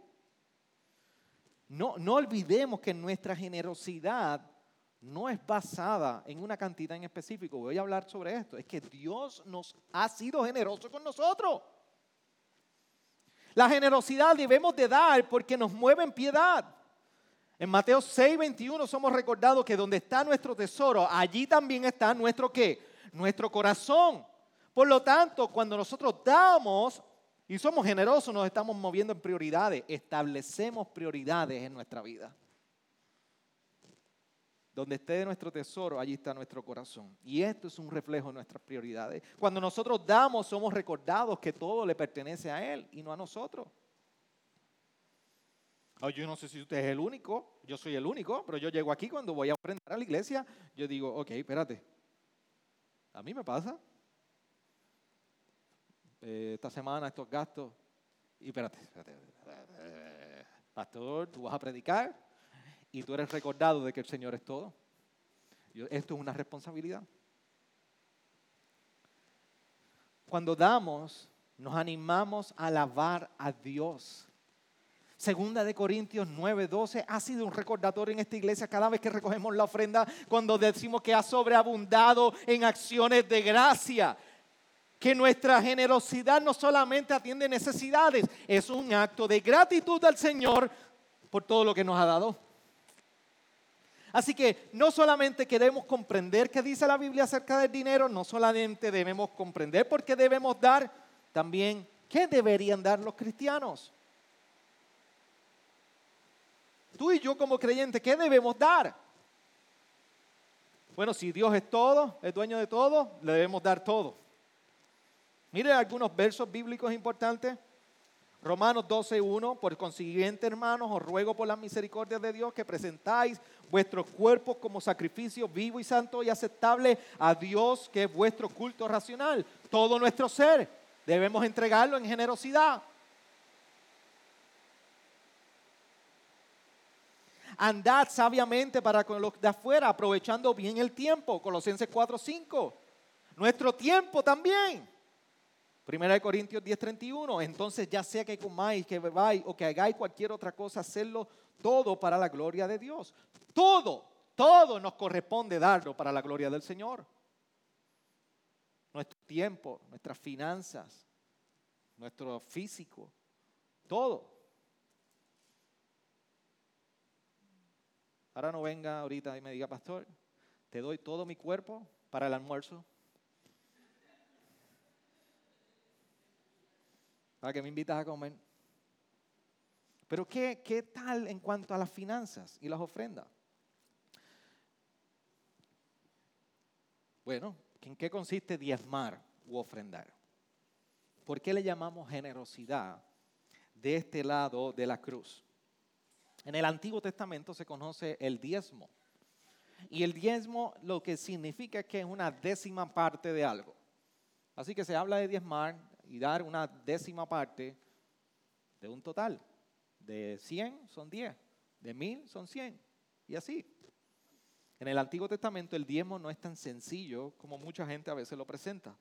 No, no olvidemos que nuestra generosidad no es basada en una cantidad en específico. Voy a hablar sobre esto. Es que Dios nos ha sido generoso con nosotros. La generosidad debemos de dar porque nos mueve en piedad. En Mateo 6, 21 somos recordados que donde está nuestro tesoro, allí también está nuestro qué? Nuestro corazón. Por lo tanto, cuando nosotros damos y somos generosos, nos estamos moviendo en prioridades, establecemos prioridades en nuestra vida. Donde esté nuestro tesoro, allí está nuestro corazón. Y esto es un reflejo de nuestras prioridades. Cuando nosotros damos, somos recordados que todo le pertenece a Él y no a nosotros yo no sé si usted es el único, yo soy el único, pero yo llego aquí cuando voy a ofrendar a la iglesia, yo digo, ok, espérate, a mí me pasa. Eh, esta semana estos gastos, y espérate, pastor, tú vas a predicar y tú eres recordado de que el Señor es todo. esto es una responsabilidad. Cuando damos, nos animamos a alabar a Dios Segunda de Corintios 9:12 ha sido un recordatorio en esta iglesia cada vez que recogemos la ofrenda cuando decimos que ha sobreabundado en acciones de gracia. Que nuestra generosidad no solamente atiende necesidades, es un acto de gratitud al Señor por todo lo que nos ha dado. Así que no solamente queremos comprender qué dice la Biblia acerca del dinero, no solamente debemos comprender por qué debemos dar, también qué deberían dar los cristianos tú y yo como creyentes, ¿qué debemos dar? Bueno, si Dios es todo, es dueño de todo, le debemos dar todo. Mire algunos versos bíblicos importantes. Romanos 12.1, por consiguiente, hermanos, os ruego por la misericordia de Dios que presentáis vuestros cuerpos como sacrificio vivo y santo y aceptable a Dios, que es vuestro culto racional. Todo nuestro ser debemos entregarlo en generosidad. Andad sabiamente para con los de afuera, aprovechando bien el tiempo. Colosenses 4:5. Nuestro tiempo también. Primera de Corintios 10:31. Entonces ya sea que comáis, que bebáis o que hagáis cualquier otra cosa, hacerlo todo para la gloria de Dios. Todo, todo nos corresponde darlo para la gloria del Señor. Nuestro tiempo, nuestras finanzas, nuestro físico, todo. Ahora no venga ahorita y me diga, pastor, te doy todo mi cuerpo para el almuerzo. Para que me invitas a comer. Pero ¿qué, ¿qué tal en cuanto a las finanzas y las ofrendas? Bueno, ¿en qué consiste diezmar u ofrendar? ¿Por qué le llamamos generosidad de este lado de la cruz? En el Antiguo Testamento se conoce el diezmo. Y el diezmo lo que significa es que es una décima parte de algo. Así que se habla de diezmar y dar una décima parte de un total. De 100 son 10, de 1000 son 100 y así. En el Antiguo Testamento el diezmo no es tan sencillo como mucha gente a veces lo presenta.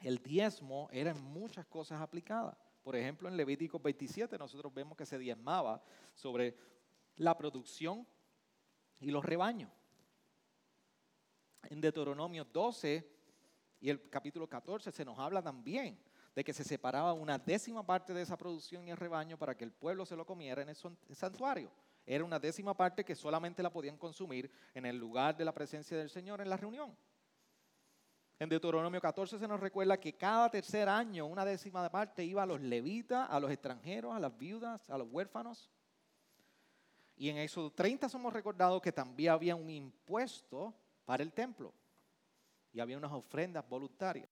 El diezmo era en muchas cosas aplicadas. Por ejemplo, en Levítico 27 nosotros vemos que se diezmaba sobre la producción y los rebaños. En Deuteronomio 12 y el capítulo 14 se nos habla también de que se separaba una décima parte de esa producción y el rebaño para que el pueblo se lo comiera en el santuario. Era una décima parte que solamente la podían consumir en el lugar de la presencia del Señor en la reunión. En Deuteronomio 14 se nos recuerda que cada tercer año una décima parte iba a los levitas, a los extranjeros, a las viudas, a los huérfanos. Y en Éxodo 30 somos recordados que también había un impuesto para el templo y había unas ofrendas voluntarias.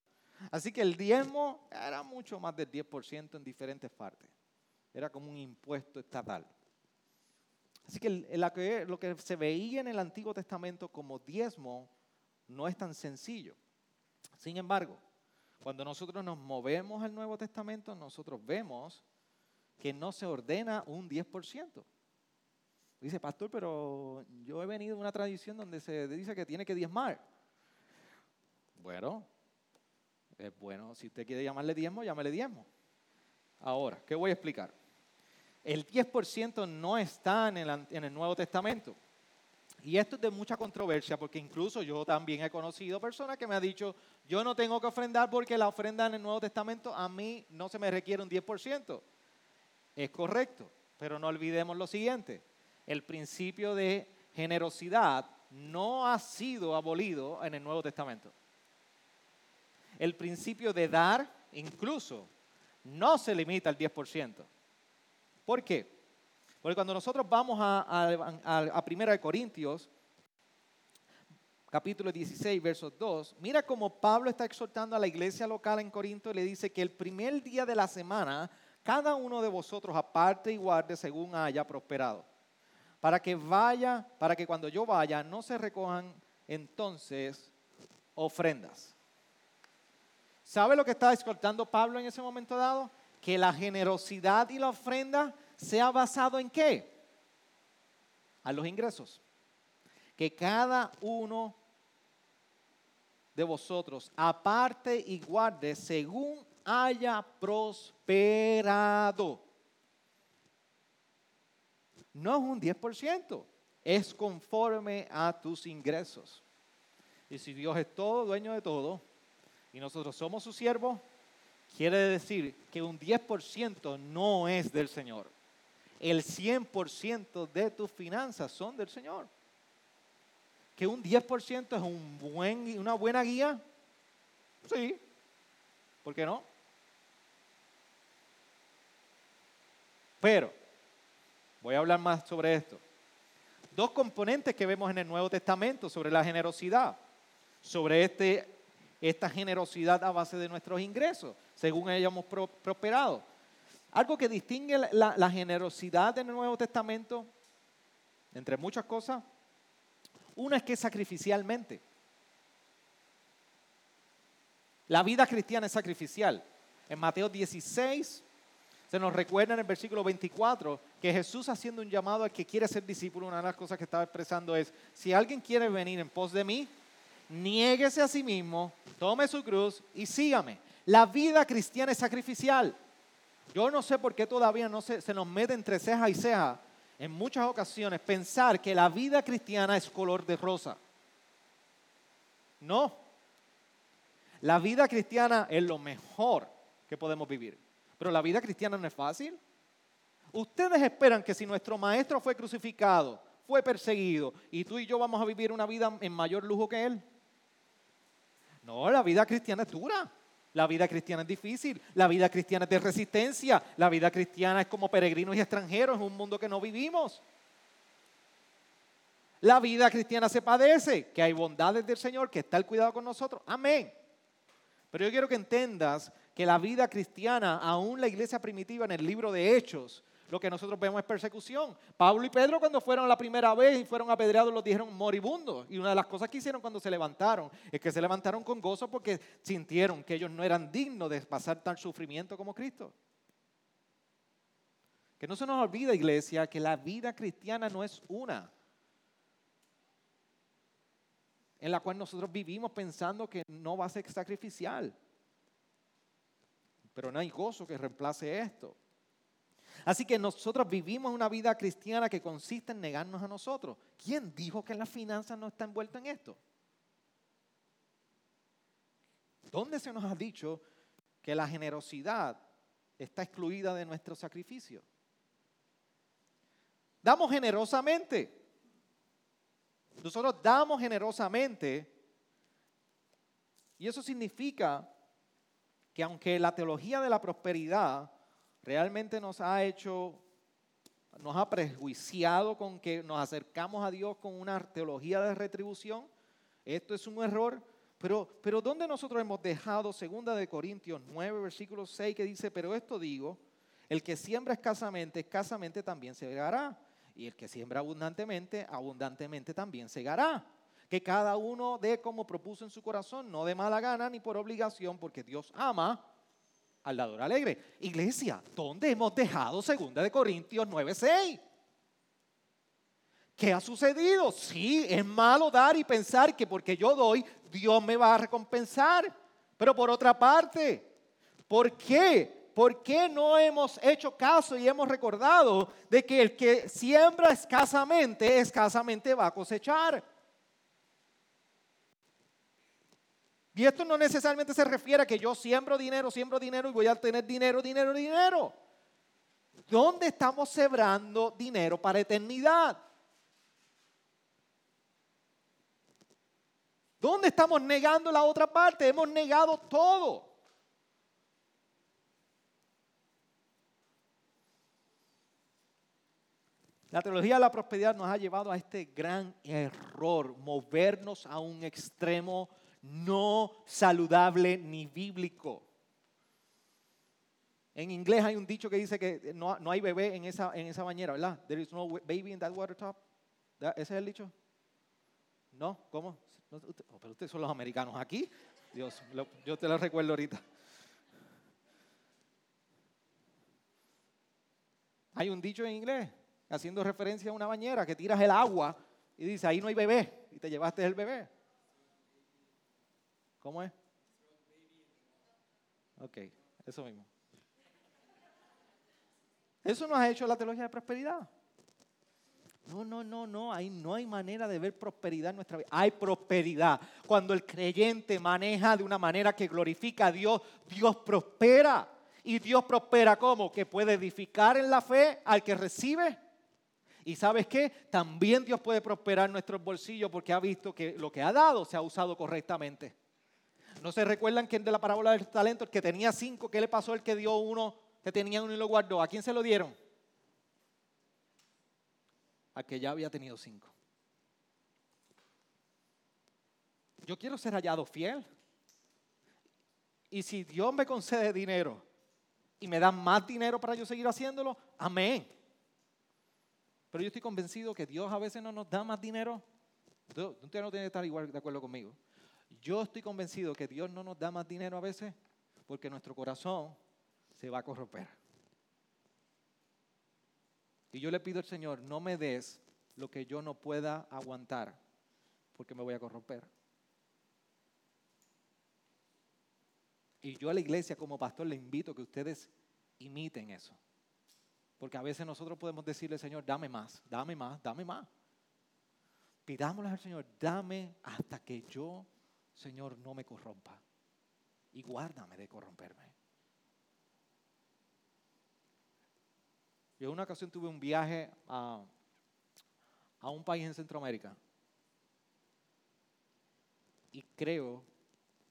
Así que el diezmo era mucho más del 10% en diferentes partes. Era como un impuesto estatal. Así que lo que se veía en el Antiguo Testamento como diezmo no es tan sencillo. Sin embargo, cuando nosotros nos movemos al Nuevo Testamento, nosotros vemos que no se ordena un 10%. Dice, pastor, pero yo he venido de una tradición donde se dice que tiene que diezmar. Bueno, es bueno, si usted quiere llamarle diezmo, llámele diezmo. Ahora, ¿qué voy a explicar? El 10% no está en el, en el Nuevo Testamento. Y esto es de mucha controversia porque incluso yo también he conocido personas que me han dicho, yo no tengo que ofrendar porque la ofrenda en el Nuevo Testamento a mí no se me requiere un 10%. Es correcto, pero no olvidemos lo siguiente el principio de generosidad no ha sido abolido en el Nuevo Testamento. El principio de dar, incluso, no se limita al 10%. ¿Por qué? Porque cuando nosotros vamos a, a, 1 Corintios, capítulo 16, versos 2, mira cómo Pablo está exhortando a la iglesia local en Corinto y le dice que el primer día de la semana, cada uno de vosotros aparte y guarde según haya prosperado para que vaya, para que cuando yo vaya no se recojan entonces ofrendas. ¿Sabe lo que está exhortando Pablo en ese momento dado? Que la generosidad y la ofrenda sea basado en qué? A los ingresos. Que cada uno de vosotros aparte y guarde según haya prosperado no es un 10%, es conforme a tus ingresos. Y si Dios es todo, dueño de todo, y nosotros somos su siervo, quiere decir que un 10% no es del Señor. El 100% de tus finanzas son del Señor. Que un 10% es un buen, una buena guía. Sí. ¿Por qué no? Pero Voy a hablar más sobre esto. Dos componentes que vemos en el Nuevo Testamento sobre la generosidad, sobre este, esta generosidad a base de nuestros ingresos, según hayamos prosperado. Algo que distingue la, la generosidad en el Nuevo Testamento, entre muchas cosas, una es que es sacrificialmente. La vida cristiana es sacrificial. En Mateo 16, se nos recuerda en el versículo 24 que Jesús haciendo un llamado al que quiere ser discípulo, una de las cosas que estaba expresando es, si alguien quiere venir en pos de mí, niéguese a sí mismo, tome su cruz y sígame. La vida cristiana es sacrificial. Yo no sé por qué todavía no se, se nos mete entre ceja y ceja en muchas ocasiones pensar que la vida cristiana es color de rosa. No. La vida cristiana es lo mejor que podemos vivir. Pero la vida cristiana no es fácil. Ustedes esperan que si nuestro maestro fue crucificado, fue perseguido, y tú y yo vamos a vivir una vida en mayor lujo que él. No, la vida cristiana es dura. La vida cristiana es difícil. La vida cristiana es de resistencia. La vida cristiana es como peregrinos y extranjeros en un mundo que no vivimos. La vida cristiana se padece, que hay bondades del Señor, que está el cuidado con nosotros. Amén. Pero yo quiero que entiendas que la vida cristiana, aún la iglesia primitiva en el libro de Hechos, lo que nosotros vemos es persecución. Pablo y Pedro cuando fueron la primera vez y fueron apedreados los dijeron moribundos. Y una de las cosas que hicieron cuando se levantaron es que se levantaron con gozo porque sintieron que ellos no eran dignos de pasar tal sufrimiento como Cristo. Que no se nos olvide, iglesia, que la vida cristiana no es una. en la cual nosotros vivimos pensando que no va a ser sacrificial. Pero no hay gozo que reemplace esto. Así que nosotros vivimos una vida cristiana que consiste en negarnos a nosotros. ¿Quién dijo que las finanzas no están envueltas en esto? ¿Dónde se nos ha dicho que la generosidad está excluida de nuestro sacrificio? Damos generosamente. Nosotros damos generosamente. Y eso significa que aunque la teología de la prosperidad realmente nos ha hecho, nos ha prejuiciado con que nos acercamos a Dios con una teología de retribución, esto es un error. Pero, pero ¿dónde nosotros hemos dejado segunda de Corintios 9, versículo 6, que dice, pero esto digo, el que siembra escasamente, escasamente también se segará. Y el que siembra abundantemente, abundantemente también segará. Que cada uno dé como propuso en su corazón, no de mala gana ni por obligación, porque Dios ama al dador alegre. Iglesia, ¿dónde hemos dejado segunda de Corintios 9, 6? ¿Qué ha sucedido? Sí, es malo dar y pensar que porque yo doy, Dios me va a recompensar. Pero por otra parte, ¿por qué? ¿Por qué no hemos hecho caso y hemos recordado de que el que siembra escasamente, escasamente va a cosechar? Y esto no necesariamente se refiere a que yo siembro dinero, siembro dinero y voy a tener dinero, dinero, dinero. ¿Dónde estamos sembrando dinero para eternidad? ¿Dónde estamos negando la otra parte? Hemos negado todo. La teología de la prosperidad nos ha llevado a este gran error, movernos a un extremo no saludable ni bíblico. En inglés hay un dicho que dice que no, hay bebé en esa, en esa bañera, ¿verdad? There is no baby in that water top. ¿Ese es el dicho? ¿No? ¿Cómo? Oh, pero ustedes son los americanos aquí. Dios, yo te lo recuerdo ahorita. Hay un dicho en inglés haciendo referencia a una bañera que tiras el agua y dice, ahí no hay bebé y te llevaste el bebé. ¿Cómo es? Ok, eso mismo. Eso nos ha hecho la teología de prosperidad. No, no, no, no, ahí no hay manera de ver prosperidad en nuestra vida. Hay prosperidad. Cuando el creyente maneja de una manera que glorifica a Dios, Dios prospera. Y Dios prospera como? Que puede edificar en la fe al que recibe. Y sabes qué? También Dios puede prosperar nuestros bolsillos porque ha visto que lo que ha dado se ha usado correctamente. ¿No se recuerdan quién de la parábola del talento, el que tenía cinco, qué le pasó el que dio uno, que tenía uno y lo guardó? ¿A quién se lo dieron? A que ya había tenido cinco. Yo quiero ser hallado fiel. Y si Dios me concede dinero y me da más dinero para yo seguir haciéndolo, amén. Pero yo estoy convencido que Dios a veces no nos da más dinero. Usted no tiene que estar igual de acuerdo conmigo. Yo estoy convencido que Dios no nos da más dinero a veces porque nuestro corazón se va a corromper. Y yo le pido al Señor, no me des lo que yo no pueda aguantar, porque me voy a corromper. Y yo a la iglesia como pastor le invito a que ustedes imiten eso. Porque a veces nosotros podemos decirle, Señor, dame más, dame más, dame más. Pidámosle al Señor, dame hasta que yo Señor, no me corrompa y guárdame de corromperme. Yo en una ocasión tuve un viaje a, a un país en Centroamérica y creo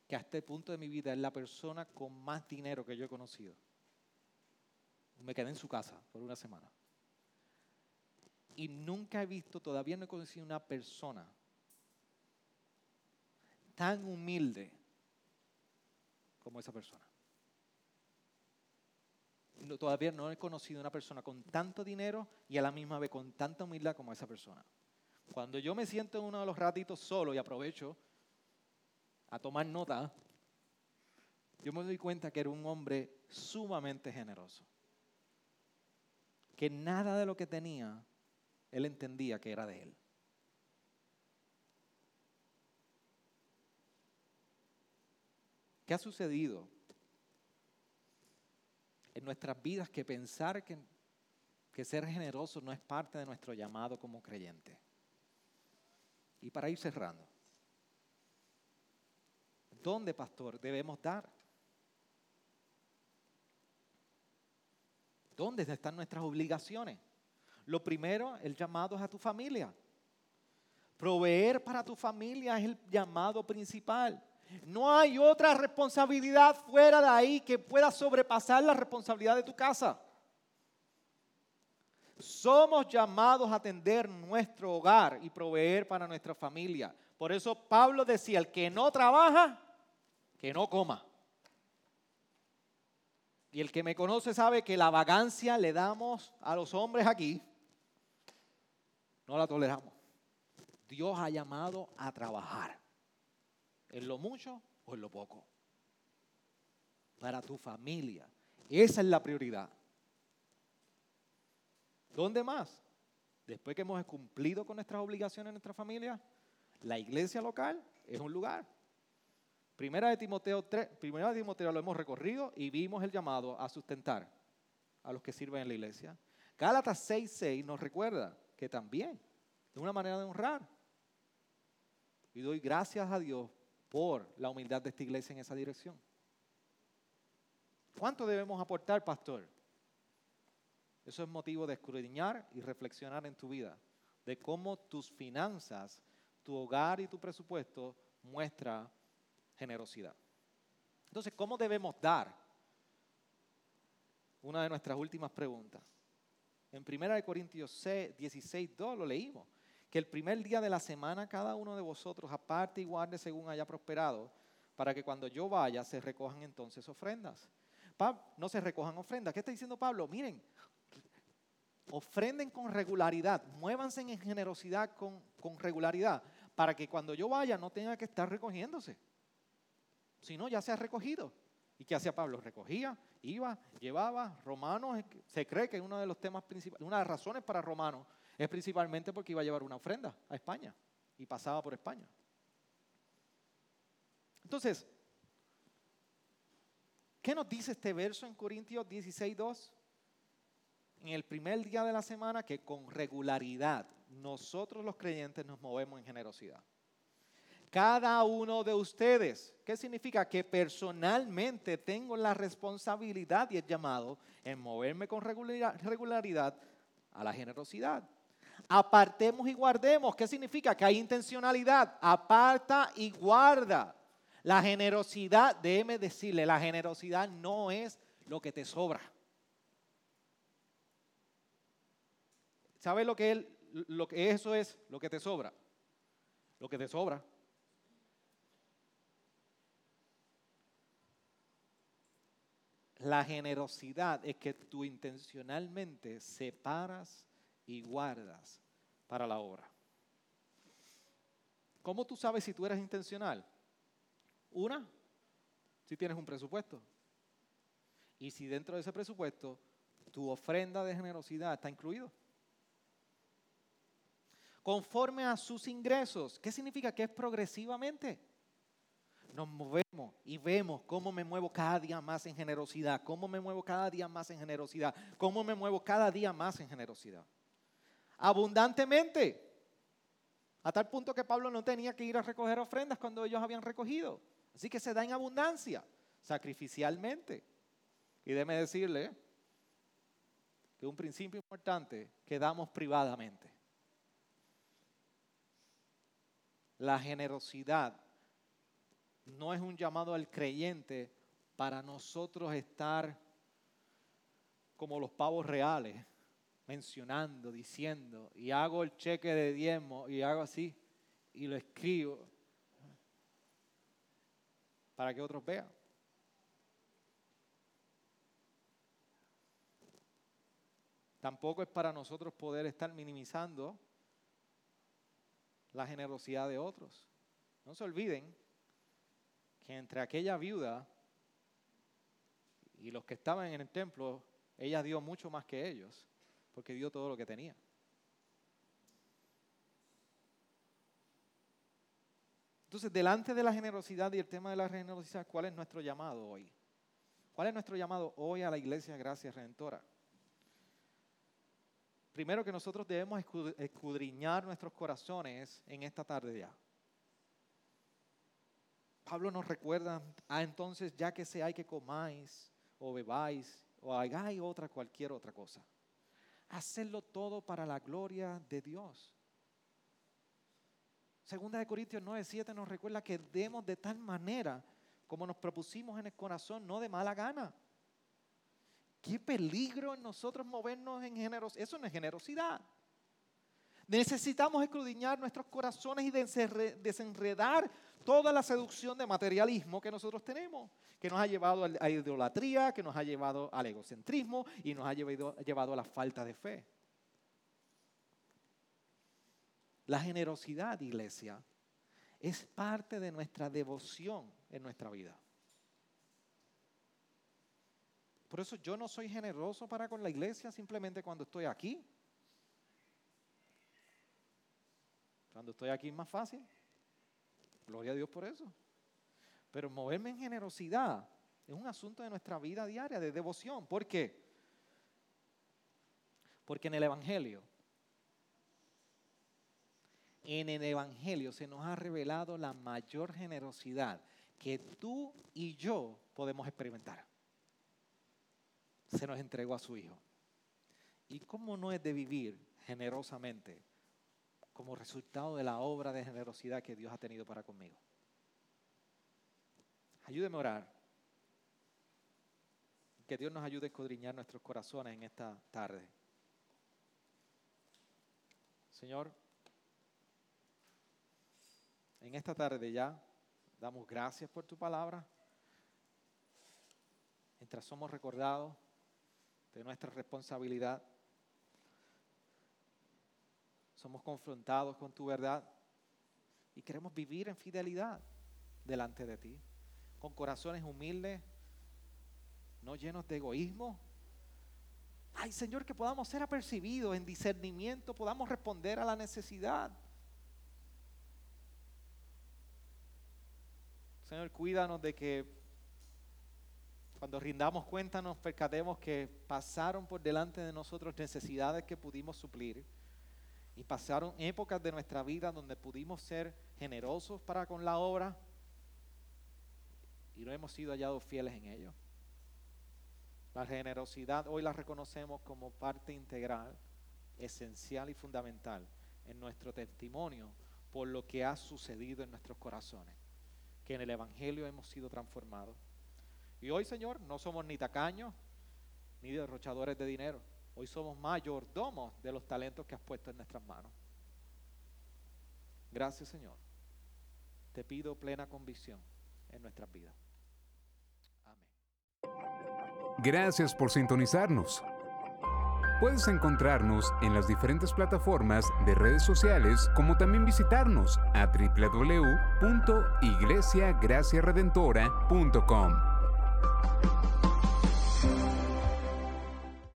que a este punto de mi vida es la persona con más dinero que yo he conocido. Me quedé en su casa por una semana. Y nunca he visto, todavía no he conocido una persona tan humilde como esa persona. todavía no he conocido una persona con tanto dinero y a la misma vez con tanta humildad como esa persona. Cuando yo me siento en uno de los ratitos solo y aprovecho a tomar nota, yo me doy cuenta que era un hombre sumamente generoso. Que nada de lo que tenía, él entendía que era de él. ¿Qué ha sucedido en nuestras vidas que pensar que, que ser generoso no es parte de nuestro llamado como creyente? Y para ir cerrando, ¿dónde, pastor, debemos dar? ¿Dónde están nuestras obligaciones? Lo primero, el llamado es a tu familia. Proveer para tu familia es el llamado principal. No hay otra responsabilidad fuera de ahí que pueda sobrepasar la responsabilidad de tu casa. Somos llamados a atender nuestro hogar y proveer para nuestra familia. Por eso Pablo decía, el que no trabaja, que no coma. Y el que me conoce sabe que la vagancia le damos a los hombres aquí, no la toleramos. Dios ha llamado a trabajar, en lo mucho o en lo poco, para tu familia. Esa es la prioridad. ¿Dónde más? Después que hemos cumplido con nuestras obligaciones en nuestra familia, la iglesia local es un lugar. Primera de Timoteo 3, primera de Timoteo lo hemos recorrido y vimos el llamado a sustentar a los que sirven en la iglesia. Gálatas 6:6 nos recuerda que también es una manera de honrar. Y doy gracias a Dios por la humildad de esta iglesia en esa dirección. ¿Cuánto debemos aportar, pastor? Eso es motivo de escudriñar y reflexionar en tu vida, de cómo tus finanzas, tu hogar y tu presupuesto muestra generosidad. Entonces, ¿cómo debemos dar? Una de nuestras últimas preguntas. En 1 Corintios 16, 2 lo leímos que el primer día de la semana cada uno de vosotros aparte y guarde según haya prosperado, para que cuando yo vaya se recojan entonces ofrendas. no se recojan ofrendas. ¿Qué está diciendo Pablo? Miren, ofrenden con regularidad, muévanse en generosidad con, con regularidad, para que cuando yo vaya no tenga que estar recogiéndose. Si no, ya se ha recogido. ¿Y qué hacía Pablo? Recogía, iba, llevaba. Romanos, se cree que uno de los temas principales, una de las razones para Romanos es principalmente porque iba a llevar una ofrenda a España y pasaba por España. Entonces, ¿qué nos dice este verso en Corintios 16, 2? En el primer día de la semana que con regularidad nosotros los creyentes nos movemos en generosidad. Cada uno de ustedes, ¿qué significa? Que personalmente tengo la responsabilidad y el llamado en moverme con regularidad a la generosidad apartemos y guardemos. ¿Qué significa? Que hay intencionalidad. Aparta y guarda. La generosidad, déjeme decirle, la generosidad no es lo que te sobra. ¿Sabe lo que, lo que eso es? Lo que te sobra. Lo que te sobra. La generosidad es que tú intencionalmente separas y guardas para la obra. ¿Cómo tú sabes si tú eres intencional? Una, si tienes un presupuesto. Y si dentro de ese presupuesto tu ofrenda de generosidad está incluido. Conforme a sus ingresos. ¿Qué significa? Que es progresivamente. Nos movemos y vemos cómo me muevo cada día más en generosidad, cómo me muevo cada día más en generosidad, cómo me muevo cada día más en generosidad abundantemente. A tal punto que Pablo no tenía que ir a recoger ofrendas cuando ellos habían recogido. Así que se da en abundancia, sacrificialmente. Y déme decirle que un principio importante que damos privadamente. La generosidad no es un llamado al creyente para nosotros estar como los pavos reales mencionando, diciendo, y hago el cheque de diezmo y hago así, y lo escribo para que otros vean. Tampoco es para nosotros poder estar minimizando la generosidad de otros. No se olviden que entre aquella viuda y los que estaban en el templo, ella dio mucho más que ellos porque dio todo lo que tenía. Entonces, delante de la generosidad y el tema de la generosidad, ¿cuál es nuestro llamado hoy? ¿Cuál es nuestro llamado hoy a la iglesia Gracia Redentora? Primero que nosotros debemos escudriñar nuestros corazones en esta tarde ya. Pablo nos recuerda, ah, entonces ya que sea hay que comáis o bebáis o hagáis otra cualquier otra cosa. Hacerlo todo para la gloria de Dios. Segunda de Corintios 9, nos recuerda que demos de tal manera como nos propusimos en el corazón, no de mala gana. Qué peligro en nosotros movernos en generosidad. Eso no es generosidad. Necesitamos escudriñar nuestros corazones y desenredar toda la seducción de materialismo que nosotros tenemos, que nos ha llevado a la idolatría, que nos ha llevado al egocentrismo y nos ha llevado a la falta de fe. La generosidad, iglesia, es parte de nuestra devoción en nuestra vida. Por eso yo no soy generoso para con la iglesia simplemente cuando estoy aquí. Cuando estoy aquí es más fácil. Gloria a Dios por eso. Pero moverme en generosidad es un asunto de nuestra vida diaria, de devoción. ¿Por qué? Porque en el Evangelio en el Evangelio se nos ha revelado la mayor generosidad que tú y yo podemos experimentar. Se nos entregó a su Hijo. ¿Y cómo no es de vivir generosamente como resultado de la obra de generosidad que Dios ha tenido para conmigo? Ayúdeme a orar. Que Dios nos ayude a escudriñar nuestros corazones en esta tarde. Señor, en esta tarde ya damos gracias por tu palabra. Mientras somos recordados de nuestra responsabilidad, somos confrontados con tu verdad y queremos vivir en fidelidad delante de ti, con corazones humildes, no llenos de egoísmo. Ay Señor, que podamos ser apercibidos en discernimiento, podamos responder a la necesidad Señor, cuídanos de que cuando rindamos cuenta nos percatemos que pasaron por delante de nosotros necesidades que pudimos suplir y pasaron épocas de nuestra vida donde pudimos ser generosos para con la obra y no hemos sido hallados fieles en ello. La generosidad hoy la reconocemos como parte integral, esencial y fundamental en nuestro testimonio por lo que ha sucedido en nuestros corazones que en el Evangelio hemos sido transformados. Y hoy, Señor, no somos ni tacaños ni derrochadores de dinero. Hoy somos mayordomos de los talentos que has puesto en nuestras manos. Gracias, Señor. Te pido plena convicción en nuestras vidas. Amén. Gracias por sintonizarnos. Puedes encontrarnos en las diferentes plataformas de redes sociales, como también visitarnos a www.iglesiagraciaredentora.com.